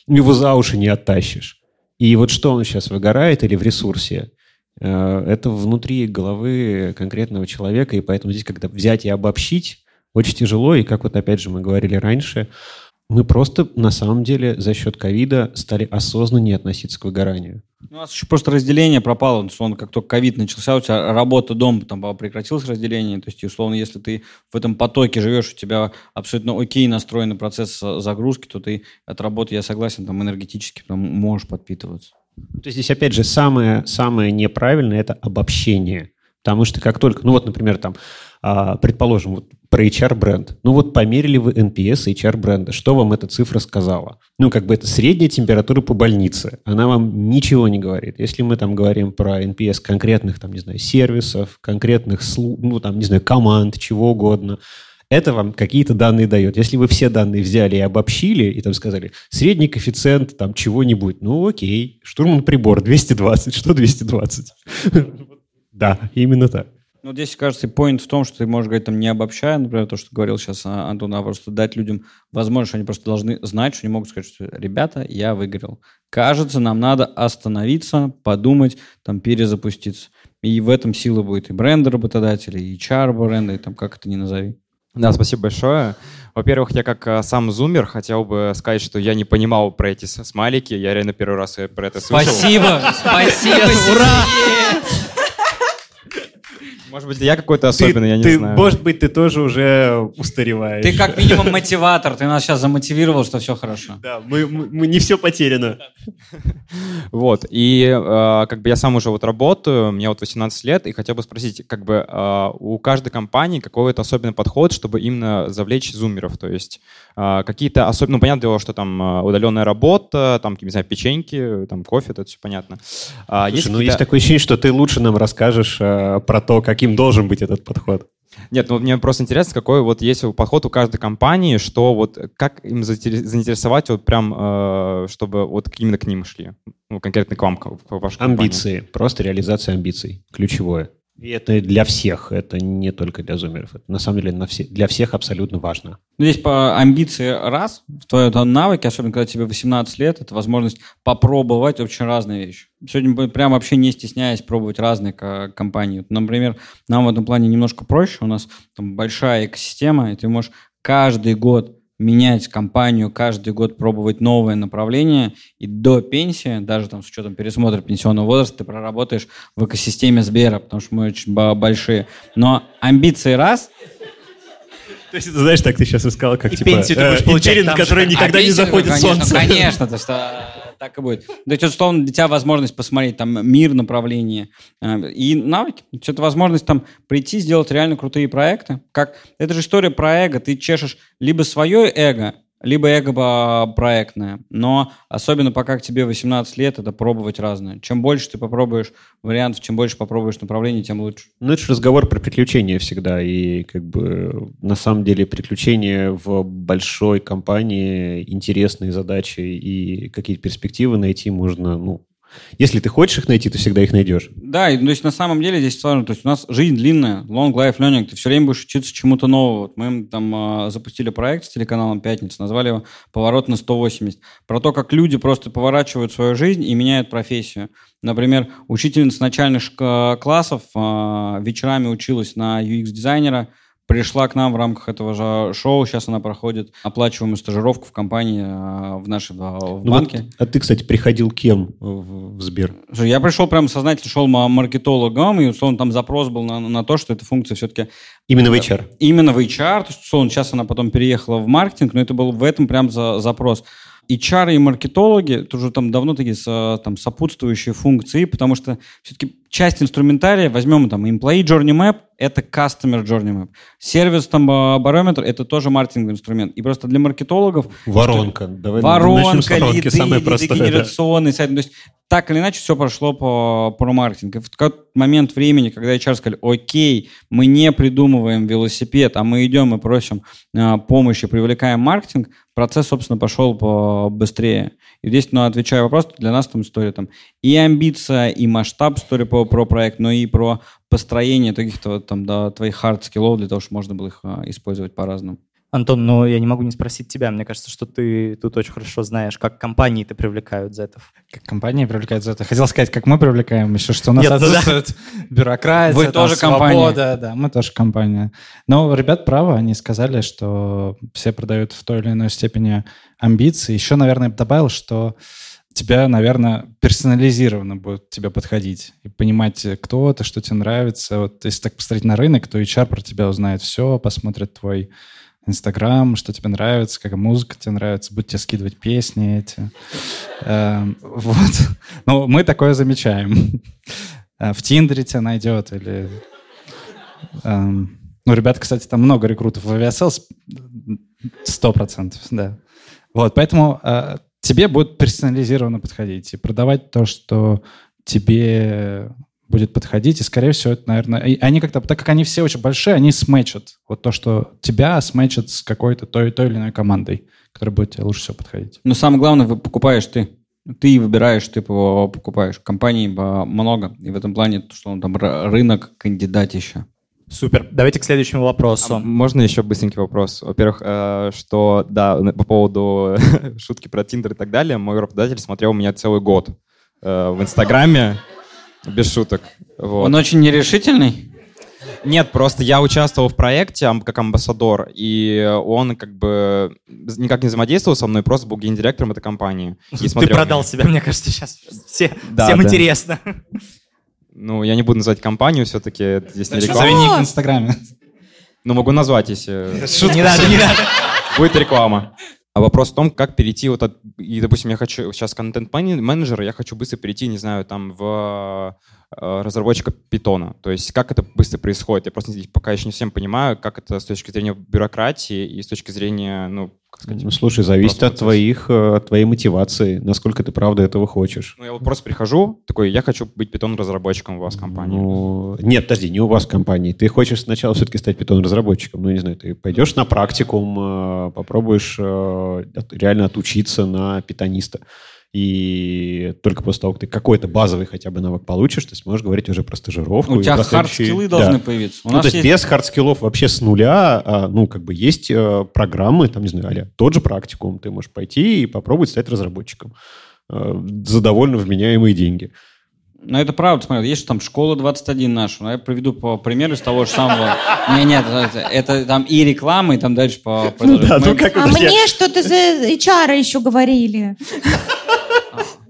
его за уши не оттащишь. И вот что он сейчас выгорает или в ресурсе, э, это внутри головы конкретного человека, и поэтому здесь, когда взять и обобщить, очень тяжело, и как вот опять же мы говорили раньше, мы просто на самом деле за счет ковида стали осознаннее относиться к выгоранию. У нас еще просто разделение пропало. Условно, как только ковид начался, у тебя работа, дом, там прекратилось разделение. То есть, условно, если ты в этом потоке живешь, у тебя абсолютно окей настроенный процесс загрузки, то ты от работы, я согласен, там энергетически там, можешь подпитываться. То есть здесь, опять же, самое, самое неправильное – это обобщение. Потому что как только, ну вот, например, там, а, предположим, вот про HR-бренд. Ну вот померили вы NPS HR-бренда. Что вам эта цифра сказала? Ну, как бы это средняя температура по больнице. Она вам ничего не говорит. Если мы там говорим про NPS конкретных, там, не знаю, сервисов, конкретных, ну, там, не знаю, команд, чего угодно, это вам какие-то данные дает. Если вы все данные взяли и обобщили, и там сказали, средний коэффициент там чего-нибудь, ну окей, штурман прибор 220, что 220? <laughs> Да, именно так. Ну, здесь, кажется, point в том, что ты можешь говорить, там, не обобщая, например, то, что говорил сейчас а, Антон, а просто дать людям возможность, что они просто должны знать, что они могут сказать, что, ребята, я выиграл. Кажется, нам надо остановиться, подумать, там, перезапуститься. И в этом сила будет и бренда работодателя, и HR бренда, и там, как это ни назови. Да, спасибо большое. Во-первых, я как а, сам зумер хотел бы сказать, что я не понимал про эти смайлики. Я реально первый раз э, про это слышал. Спасибо, спасибо, ура! Может быть, я какой-то особенный, я не ты, знаю. Может быть, ты тоже уже устареваешь. Ты как минимум мотиватор, ты нас сейчас замотивировал, что все хорошо. Да, мы, мы- мы- не все потеряно. <laughs> Вот, и э, как бы я сам уже вот работаю, мне вот 18 лет, и хотел бы спросить, как бы э, у каждой компании какой-то особенный подход, чтобы именно завлечь зумеров, то есть э, какие-то особенные, ну, понятное дело, что там э, удаленная работа, там, не знаю, печеньки, там, кофе, это все понятно. А Слушай, есть ну есть такое ощущение, что ты лучше нам расскажешь э, про то, каким должен быть этот подход. Нет, ну мне просто интересно, какой вот есть подход у каждой компании, что вот как им заинтересовать вот прям, э, чтобы вот именно к ним шли, ну, конкретно к вам, к вашей Амбиции, компании. просто реализация амбиций, ключевое. И это для всех, это не только для зумеров. Это на самом деле на все, для всех абсолютно важно. Ну, здесь по амбиции раз, в твоем навыке, особенно когда тебе 18 лет, это возможность попробовать очень разные вещи. Сегодня прям вообще не стесняясь пробовать разные компании. Например, нам в этом плане немножко проще. У нас там большая экосистема, и ты можешь каждый год менять компанию, каждый год пробовать новые направления, и до пенсии, даже там с учетом пересмотра пенсионного возраста, ты проработаешь в экосистеме Сбера, потому что мы очень большие. Но амбиции раз, то есть, знаешь, так ты сейчас рассказал, как и типа... пенсию ты будешь э, получать там который никогда а не заходит конечно, солнце. Конечно, то что так и будет. То есть, условно, для тебя возможность посмотреть там мир, направление э, и навыки. Это возможность там прийти, сделать реально крутые проекты. Как, это же история про эго. Ты чешешь либо свое эго, либо эго проектное. Но особенно пока к тебе 18 лет, это пробовать разное. Чем больше ты попробуешь вариантов, чем больше попробуешь направлений, тем лучше. Ну, это же разговор про приключения всегда. И как бы на самом деле приключения в большой компании, интересные задачи и какие-то перспективы найти можно, ну, если ты хочешь их найти, ты всегда их найдешь. Да, и, то есть на самом деле здесь важно, то есть у нас жизнь длинная, long life learning, ты все время будешь учиться чему-то новому. Вот мы там э, запустили проект с телеканалом «Пятница», назвали его «Поворот на 180», про то, как люди просто поворачивают свою жизнь и меняют профессию. Например, учительница начальных классов э, вечерами училась на UX-дизайнера, пришла к нам в рамках этого же шоу. Сейчас она проходит оплачиваемую стажировку в компании э, в нашей в ну банке. Вот, а ты, кстати, приходил кем в, в Сбер? Я пришел прям сознательно, шел маркетологом, и условно там запрос был на, на то, что эта функция все-таки... Именно в HR? Именно в HR. То есть, условно, сейчас она потом переехала в маркетинг, но это был в этом прям за, запрос. HR и маркетологи, тоже там давно такие там, сопутствующие функции, потому что все-таки часть инструментария, возьмем там Employee Journey Map, это Customer Journey Map. Сервис там барометр, это тоже маркетинговый инструмент. И просто для маркетологов... Воронка. Что, Давай воронка, лиды, самое простое, генерационный да. сайт. То есть так или иначе все прошло по, по маркетингу. В тот момент времени, когда HR сказали, окей, мы не придумываем велосипед, а мы идем и просим э, помощи, привлекаем маркетинг, процесс, собственно, пошел по быстрее. И здесь, ну, отвечая вопрос, для нас там история там и амбиция, и масштаб истории по, про проект, но и про построение каких-то там, да, твоих хард-скиллов для того, чтобы можно было их а, использовать по-разному. Антон, ну я не могу не спросить тебя. Мне кажется, что ты тут очень хорошо знаешь, как компании ты привлекают зетов. Как компании привлекают зетов. Хотел сказать, как мы привлекаем, еще что у нас Нет, ну отсутствует да. бюрократия, Вы тоже свобода. компания. Да, мы тоже компания. Но ребят правы, они сказали, что все продают в той или иной степени амбиции. Еще, наверное, добавил, что тебя, наверное, персонализированно будет тебе подходить и понимать, кто ты, что тебе нравится. Вот если так посмотреть на рынок, то HR про тебя узнает все, посмотрит твой Инстаграм, что тебе нравится, какая музыка тебе нравится, будут тебе скидывать песни эти. Эм, вот. Ну, мы такое замечаем. Э, в Тиндере тебя найдет или... Эм, ну, ребята, кстати, там много рекрутов в Aviasales, сто процентов, да. Вот, поэтому э, тебе будет персонализированно подходить и продавать то, что тебе будет подходить, и, скорее всего, это, наверное... Они как-то, так как они все очень большие, они сметчат вот то, что тебя сметчат с какой-то той, той или иной командой, которая будет тебе лучше всего подходить. Но самое главное, вы покупаешь ты. Ты выбираешь, ты покупаешь. Компаний много. И в этом плане, что он там рынок кандидатища. Супер. Давайте к следующему вопросу. А можно еще быстренький вопрос? Во-первых, э, что, да, по поводу <laughs> шутки про Тиндер и так далее, мой работодатель смотрел у меня целый год э, в Инстаграме. Без шуток. Вот. Он очень нерешительный? Нет, просто я участвовал в проекте как амбассадор, и он как бы никак не взаимодействовал со мной, просто был гендиректором этой компании. И Ты продал меня. себя, мне кажется, сейчас. Все, да, всем да. интересно. Ну, я не буду называть компанию все-таки, здесь не реклама. Зови в Инстаграме. Ну, могу назвать, если... Шутка. Не <laughs> надо, не надо. Будет реклама. А вопрос в том, как перейти вот от... И, допустим, я хочу сейчас контент-менеджер, я хочу быстро перейти, не знаю, там, в э, разработчика питона. То есть как это быстро происходит? Я просто пока еще не всем понимаю, как это с точки зрения бюрократии и с точки зрения, ну, сказать. Ну, слушай, зависит от твоих, э, от твоей мотивации, насколько ты правда этого хочешь. Ну, я вот просто прихожу, такой, я хочу быть Python-разработчиком у вас в компании. Ну, нет, подожди, не у вас в компании. Ты хочешь сначала все-таки стать Python-разработчиком. Ну, не знаю, ты пойдешь на практикум, э, попробуешь э, реально отучиться на питониста. И только после того, как ты какой-то базовый хотя бы навык получишь, ты сможешь говорить уже про стажировку. У тебя хард-скиллы должны да. появиться. У ну, то есть, есть без хард-скиллов вообще с нуля, а, ну, как бы есть э, программы, там, не знаю, а тот же практикум, ты можешь пойти и попробовать стать разработчиком э, за довольно вменяемые деньги. Ну, это правда, смотри, есть там школа 21 наша. Ну, я приведу по примеру из того же самого. Нет, нет, это, это там и реклама, и там дальше по... Ну, да, ну, как а мне что-то за HR еще говорили.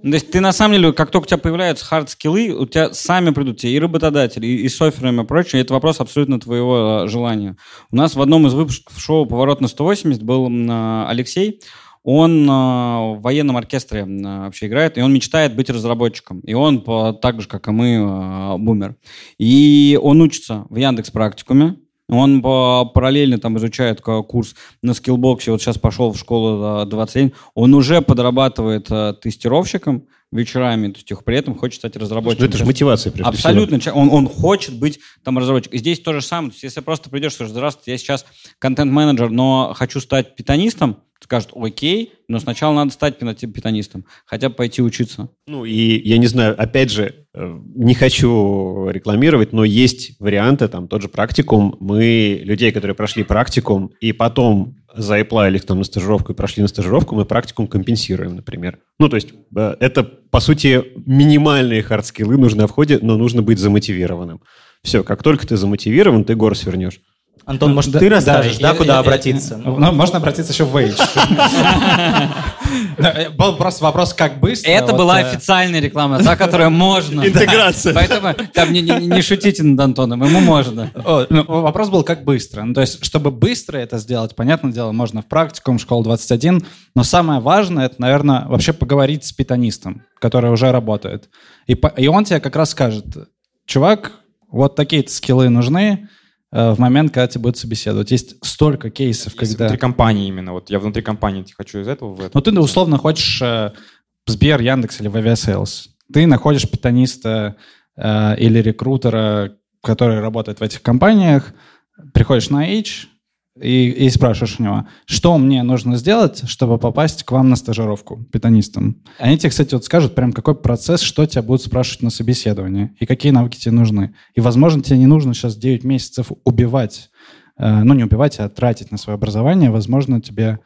Ну, то есть ты на самом деле, как только у тебя появляются хард-скиллы, у тебя сами придут тебе и работодатели, и, и соферами и прочее. Это вопрос абсолютно твоего э, желания. У нас в одном из выпусков шоу «Поворот на 180» был э, Алексей. Он э, в военном оркестре вообще играет, и он мечтает быть разработчиком. И он так же, как и мы, бумер. И он учится в Яндекс практикуме, он параллельно там изучает курс на скиллбоксе, вот сейчас пошел в школу 21, он уже подрабатывает э, тестировщиком вечерами, то есть при этом хочет стать разработчиком. это же мотивация, прежде Абсолютно. Всего. Он, он хочет быть там разработчиком. Здесь то же самое. То есть если просто придешь и скажешь, здравствуйте, я сейчас контент-менеджер, но хочу стать питонистом, скажут, окей, но сначала надо стать питонистом, хотя бы пойти учиться. Ну и я не знаю, опять же, э, не хочу рекламировать, но есть варианты, там тот же практикум. Мы людей, которые прошли практикум и потом заапплаили их там на стажировку и прошли на стажировку, мы практикум компенсируем, например. Ну, то есть э, это, по сути, минимальные хардскиллы нужны на входе, но нужно быть замотивированным. Все, как только ты замотивирован, ты гору свернешь. Антон, ну, может, да, ты расскажешь, да, да куда я, обратиться? Я, ну, можно обратиться еще в Wage. Э, был просто вопрос, как быстро. Это была э, официальная реклама, та, которая можно. <laughs> Интеграция. Поэтому там не шутите над Антоном, ему можно. Ну, вопрос был, как быстро. Ну, то есть, чтобы быстро это сделать, понятное дело, можно в практикум, школа 21, но самое важное, это, наверное, вообще поговорить с питанистом, который уже работает. И он тебе как раз скажет, чувак, вот такие-то скиллы нужны, в момент, когда тебе будут собеседовать. Есть столько кейсов, Если когда... Внутри компании именно. Вот я внутри компании хочу из этого в это. Ну, ты условно хочешь э, Сбер, Яндекс или в Aviasales. Ты находишь питаниста э, или рекрутера, который работает в этих компаниях, приходишь на H, и, и спрашиваешь у него, что мне нужно сделать, чтобы попасть к вам на стажировку питанистом. Они тебе, кстати, вот скажут прям какой процесс, что тебя будут спрашивать на собеседовании и какие навыки тебе нужны. И, возможно, тебе не нужно сейчас 9 месяцев убивать, э, ну, не убивать, а тратить на свое образование. Возможно, тебе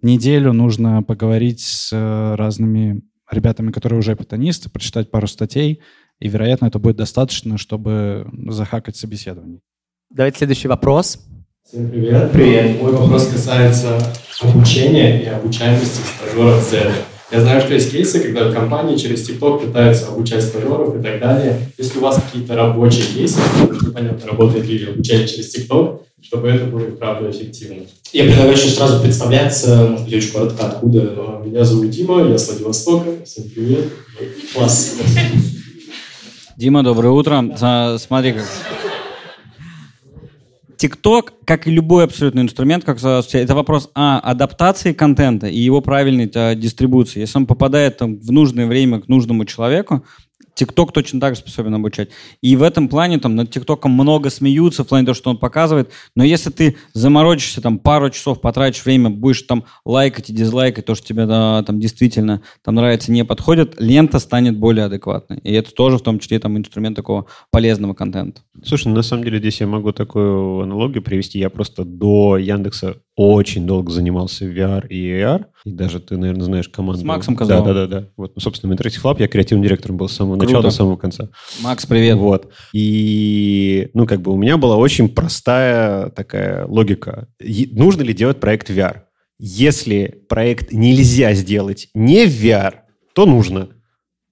неделю нужно поговорить с э, разными ребятами, которые уже питанисты, прочитать пару статей, и, вероятно, это будет достаточно, чтобы захакать собеседование. Давайте следующий вопрос. Всем привет. Привет. Мой вопрос касается обучения и обучаемости стажеров Z. Я знаю, что есть кейсы, когда компании через TikTok пытаются обучать стажеров и так далее. Если у вас какие-то рабочие кейсы, непонятно, работает ли обучение через TikTok, чтобы это было правда эффективно. Я предлагаю еще сразу представляться, может быть, очень коротко, откуда. А, меня зовут Дима, я с Владивостока. Всем привет. Класс. Дима, доброе утро. Смотри, как TikTok, как и любой абсолютно инструмент, как это вопрос а, адаптации контента и его правильной а, дистрибуции. Если он попадает там, в нужное время к нужному человеку, ТикТок точно так же способен обучать. И в этом плане там над ТикТоком много смеются в плане того, что он показывает. Но если ты заморочишься, там пару часов потратишь время, будешь там лайкать и дизлайкать то, что тебе да, там действительно там нравится, не подходит, лента станет более адекватной. И это тоже в том числе там инструмент такого полезного контента. Слушай, на самом деле здесь я могу такую аналогию привести. Я просто до Яндекса очень долго занимался VR и AR. И даже ты, наверное, знаешь команду. С Максом Козловым. Да, да, да. да. Вот, ну, собственно, Interactive Lab я креативным директором был с самого Круто. начала до самого конца. Макс, привет. Вот. И, ну, как бы у меня была очень простая такая логика. нужно ли делать проект VR? Если проект нельзя сделать не в VR, то нужно.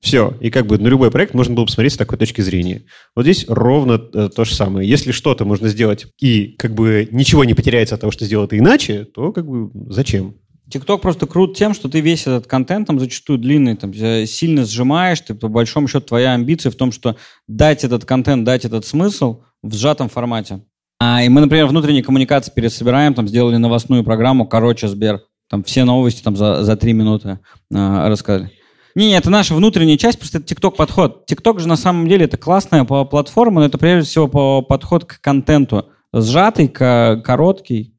Все. И как бы на любой проект можно было посмотреть с такой точки зрения. Вот здесь ровно э, то же самое. Если что-то можно сделать и как бы ничего не потеряется от того, что сделано иначе, то как бы зачем? ТикТок просто крут тем, что ты весь этот контент, там зачастую длинный, там, сильно сжимаешь, ты по большому счету твоя амбиция в том, что дать этот контент, дать этот смысл в сжатом формате. А, и мы, например, внутренние коммуникации пересобираем, там сделали новостную программу «Короче, Сбер», Там все новости там за, за три минуты э, рассказали. Не, это наша внутренняя часть, просто это TikTok подход. TikTok же на самом деле это классная платформа, но это прежде всего по подход к контенту. Сжатый, короткий,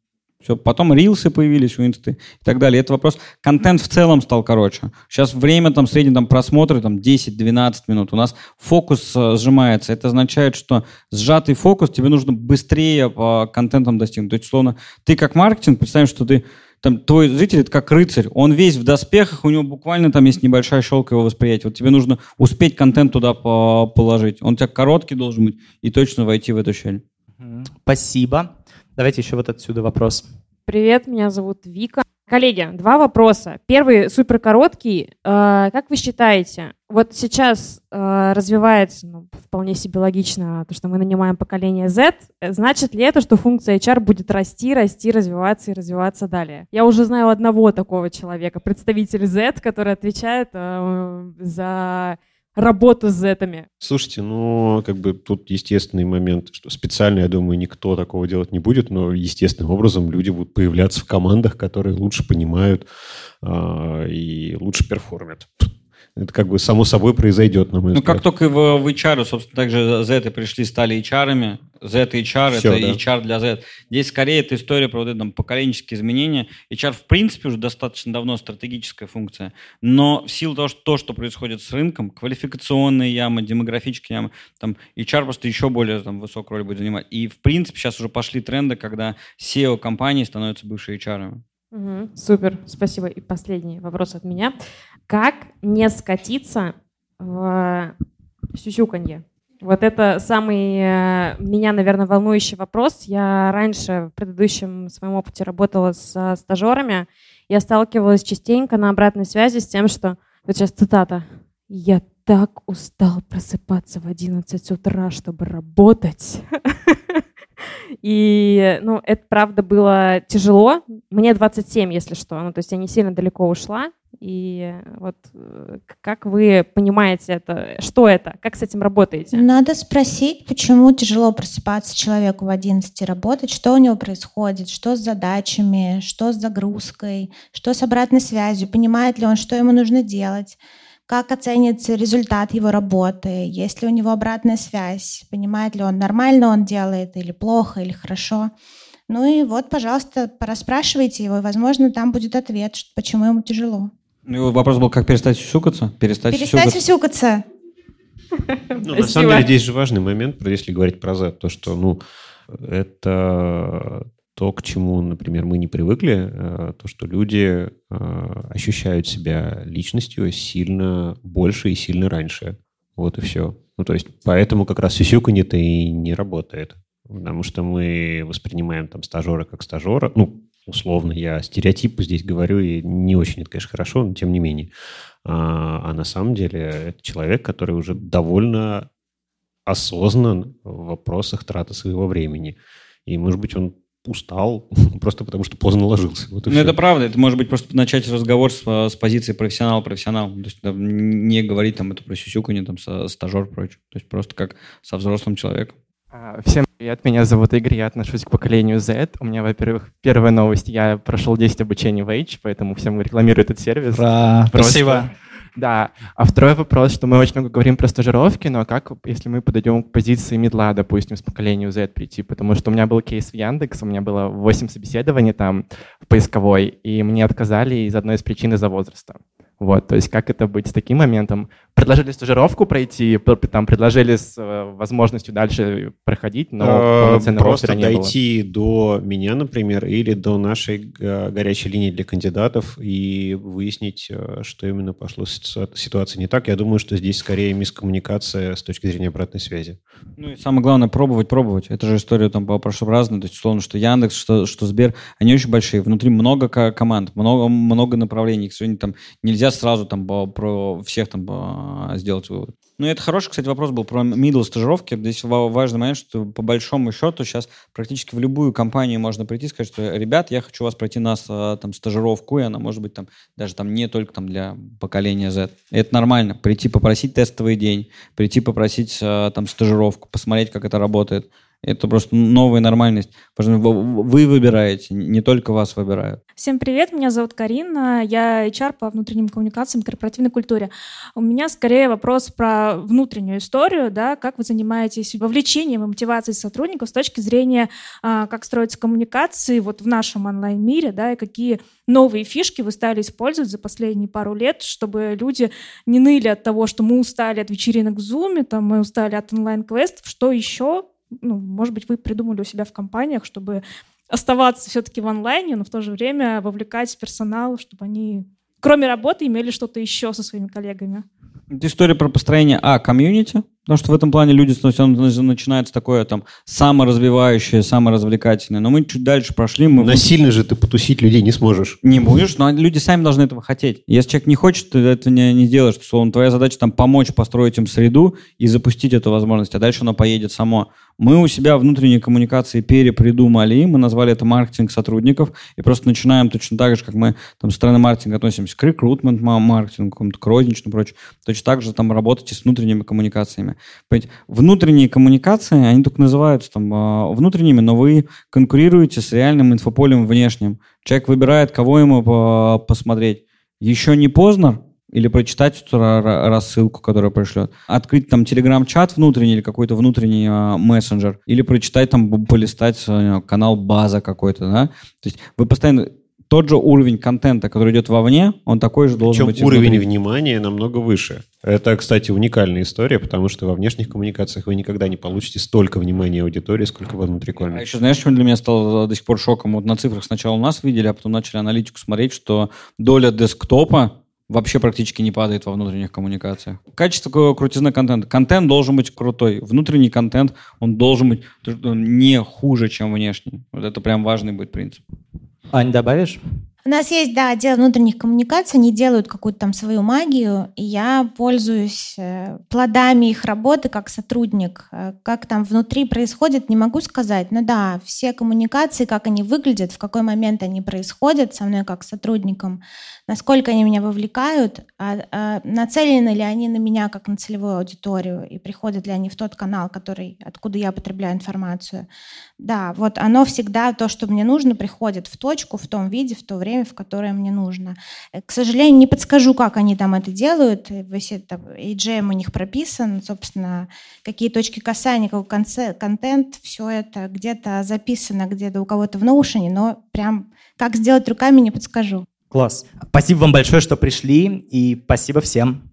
все, потом рилсы появились у инсты и так далее. Это вопрос, контент в целом стал короче. Сейчас время там средний там просмотры там 10-12 минут. У нас фокус э, сжимается. Это означает, что сжатый фокус тебе нужно быстрее по контентам достигнуть. То есть, условно, ты как маркетинг, представь, что ты там твой зритель это как рыцарь, он весь в доспехах, у него буквально там есть небольшая щелка его восприятия. Вот тебе нужно успеть контент туда положить. Он у тебя короткий должен быть и точно войти в эту щель. Спасибо. Давайте еще вот отсюда вопрос. Привет, меня зовут Вика. Коллеги, два вопроса. Первый супер короткий. Э, как вы считаете, вот сейчас э, развивается ну, вполне себе логично то, что мы нанимаем поколение Z. Значит ли это, что функция HR будет расти, расти, развиваться и развиваться далее? Я уже знаю одного такого человека, представителя Z, который отвечает э, за работу с зетами? Слушайте, ну, как бы тут естественный момент, что специально, я думаю, никто такого делать не будет, но естественным образом люди будут появляться в командах, которые лучше понимают э, и лучше перформят. Это как бы само собой произойдет, на мой ну, взгляд. как только в, в HR, собственно, также Z пришли, стали HR-ами, Z и HR, Все, это да. HR для Z. Здесь скорее это история про вот это, там, поколенческие изменения. HR, в принципе, уже достаточно давно стратегическая функция, но в силу того, что то, что происходит с рынком, квалификационные ямы, демографические ямы, там HR просто еще более там, высокую роль будет занимать. И, в принципе, сейчас уже пошли тренды, когда SEO компании становятся бывшие HR. Угу, супер, спасибо. И последний вопрос от меня. Как не скатиться в сюсюканье? Вот это самый э, меня, наверное, волнующий вопрос. Я раньше в предыдущем своем опыте работала с стажерами. Я сталкивалась частенько на обратной связи с тем, что... Вот сейчас цитата. «Я так устал просыпаться в 11 утра, чтобы работать». <laughs> <laughs> И, ну, это, правда, было тяжело. Мне 27, если что. Ну, то есть я не сильно далеко ушла. И вот э, как вы понимаете это? Что это? Как с этим работаете? Надо спросить, почему тяжело просыпаться человеку в 11 работать, что у него происходит, что с задачами, что с загрузкой, что с обратной связью, понимает ли он, что ему нужно делать как оценится результат его работы, есть ли у него обратная связь, понимает ли он, нормально он делает или плохо, или хорошо. Ну и вот, пожалуйста, порасспрашивайте его, и, возможно, там будет ответ, почему ему тяжело. Ну, вопрос был, как перестать сюсюкаться? Перестать, перестать сюсюкаться. Ну, на самом деле, здесь же важный момент, если говорить про Z, то, что, ну, это то, к чему, например, мы не привыкли, э, то, что люди э, ощущают себя личностью сильно больше и сильно раньше. Вот и все. Ну, то есть, поэтому как раз сюсюканье-то и не работает. Потому что мы воспринимаем там стажера как стажера. Ну, условно, я стереотипы здесь говорю, и не очень это, конечно, хорошо, но тем не менее. А, а на самом деле это человек, который уже довольно осознан в вопросах траты своего времени. И, может быть, он устал, <laughs> просто потому что поздно ложился. Вот ну, все. это правда. Это может быть просто начать разговор с, с позиции профессионал-профессионал. То есть там, не говорить там это про сюсюканье, там, со, стажер прочее. То есть просто как со взрослым человеком. А, всем привет, меня зовут Игорь, я отношусь к поколению Z. У меня, во-первых, первая новость, я прошел 10 обучений в H, поэтому всем рекламирую этот сервис. Ура! Просто... Спасибо. Да. А второй вопрос, что мы очень много говорим про стажировки, но как, если мы подойдем к позиции медла, допустим, с поколению Z прийти? Потому что у меня был кейс в Яндекс, у меня было 8 собеседований там в поисковой, и мне отказали из одной из причин из-за возраста. Вот, то есть как это быть с таким моментом? Предложили стажировку пройти, там предложили с э, возможностью дальше проходить, но э, Просто не дойти было. до меня, например, или до нашей горячей линии для кандидатов и выяснить, э, что именно пошло с ситуацией не так. Я думаю, что здесь скорее мискоммуникация с точки зрения обратной связи. Ну и самое главное, пробовать, пробовать. Это же история там по разная, то есть условно, что Яндекс, что, что Сбер, они очень большие, внутри много команд, много, много направлений, к сожалению, там нельзя нельзя сразу там про всех там сделать вывод. Ну, это хороший, кстати, вопрос был про middle стажировки. Здесь важный момент, что по большому счету сейчас практически в любую компанию можно прийти и сказать, что, ребят, я хочу вас пройти на там, стажировку, и она может быть там даже там не только там для поколения Z. Это нормально. Прийти попросить тестовый день, прийти попросить там стажировку, посмотреть, как это работает. Это просто новая нормальность. Вы выбираете, не только вас выбирают. Всем привет, меня зовут Карина, я HR по внутренним коммуникациям и корпоративной культуре. У меня скорее вопрос про внутреннюю историю, да, как вы занимаетесь вовлечением и мотивацией сотрудников с точки зрения, а, как строятся коммуникации вот в нашем онлайн-мире, да, и какие новые фишки вы стали использовать за последние пару лет, чтобы люди не ныли от того, что мы устали от вечеринок в Zoom, там, мы устали от онлайн-квестов, что еще ну, может быть, вы придумали у себя в компаниях, чтобы оставаться все-таки в онлайне, но в то же время вовлекать персонал, чтобы они, кроме работы, имели что-то еще со своими коллегами. Это история про построение, а, комьюнити, Потому что в этом плане люди начинается такое там саморазвивающее, саморазвлекательное. Но мы чуть дальше прошли. Мы... Насильно же ты потусить людей не сможешь. Не будешь, но люди сами должны этого хотеть. Если человек не хочет, ты это не, не сделаешь. Словом, твоя задача там помочь построить им среду и запустить эту возможность, а дальше оно поедет само. Мы у себя внутренние коммуникации перепридумали, мы назвали это маркетинг сотрудников, и просто начинаем точно так же, как мы там со стороны маркетинга относимся к рекрутмент маркетингу, к розничному, прочее, точно так же там работать с внутренними коммуникациями. Понимаете? Внутренние коммуникации, они только называются там а, внутренними, но вы конкурируете с реальным инфополем внешним. Человек выбирает, кого ему посмотреть. Еще не поздно, или прочитать эту рассылку, которая пришлет, открыть там телеграм-чат внутренний или какой-то внутренний э, мессенджер, или прочитать там, полистать э, канал база какой-то, да. То есть вы постоянно тот же уровень контента, который идет вовне, он такой же должен Причем быть. уровень внутри. внимания намного выше. Это, кстати, уникальная история, потому что во внешних коммуникациях вы никогда не получите столько внимания аудитории, сколько во внутрикольных. А еще знаешь, что для меня стало до сих пор шоком? Вот на цифрах сначала у нас видели, а потом начали аналитику смотреть, что доля десктопа вообще практически не падает во внутренних коммуникациях. Качество крутизны контента. Контент должен быть крутой. Внутренний контент, он должен быть не хуже, чем внешний. Вот это прям важный будет принцип. Ань, добавишь? У нас есть, да, отдел внутренних коммуникаций, они делают какую-то там свою магию, и я пользуюсь э, плодами их работы как сотрудник. Э, как там внутри происходит, не могу сказать, но да, все коммуникации, как они выглядят, в какой момент они происходят со мной как сотрудником, насколько они меня вовлекают, а, а нацелены ли они на меня как на целевую аудиторию, и приходят ли они в тот канал, который, откуда я потребляю информацию. Да, вот оно всегда, то, что мне нужно, приходит в точку, в том виде, в то время, в которое мне нужно. Э, к сожалению, не подскажу, как они там это делают. Весь это AGM у них прописан, собственно, какие точки касания, какой контент, все это где-то записано, где-то у кого-то в Notion, но прям как сделать руками не подскажу. Класс. Спасибо вам большое, что пришли, и спасибо всем.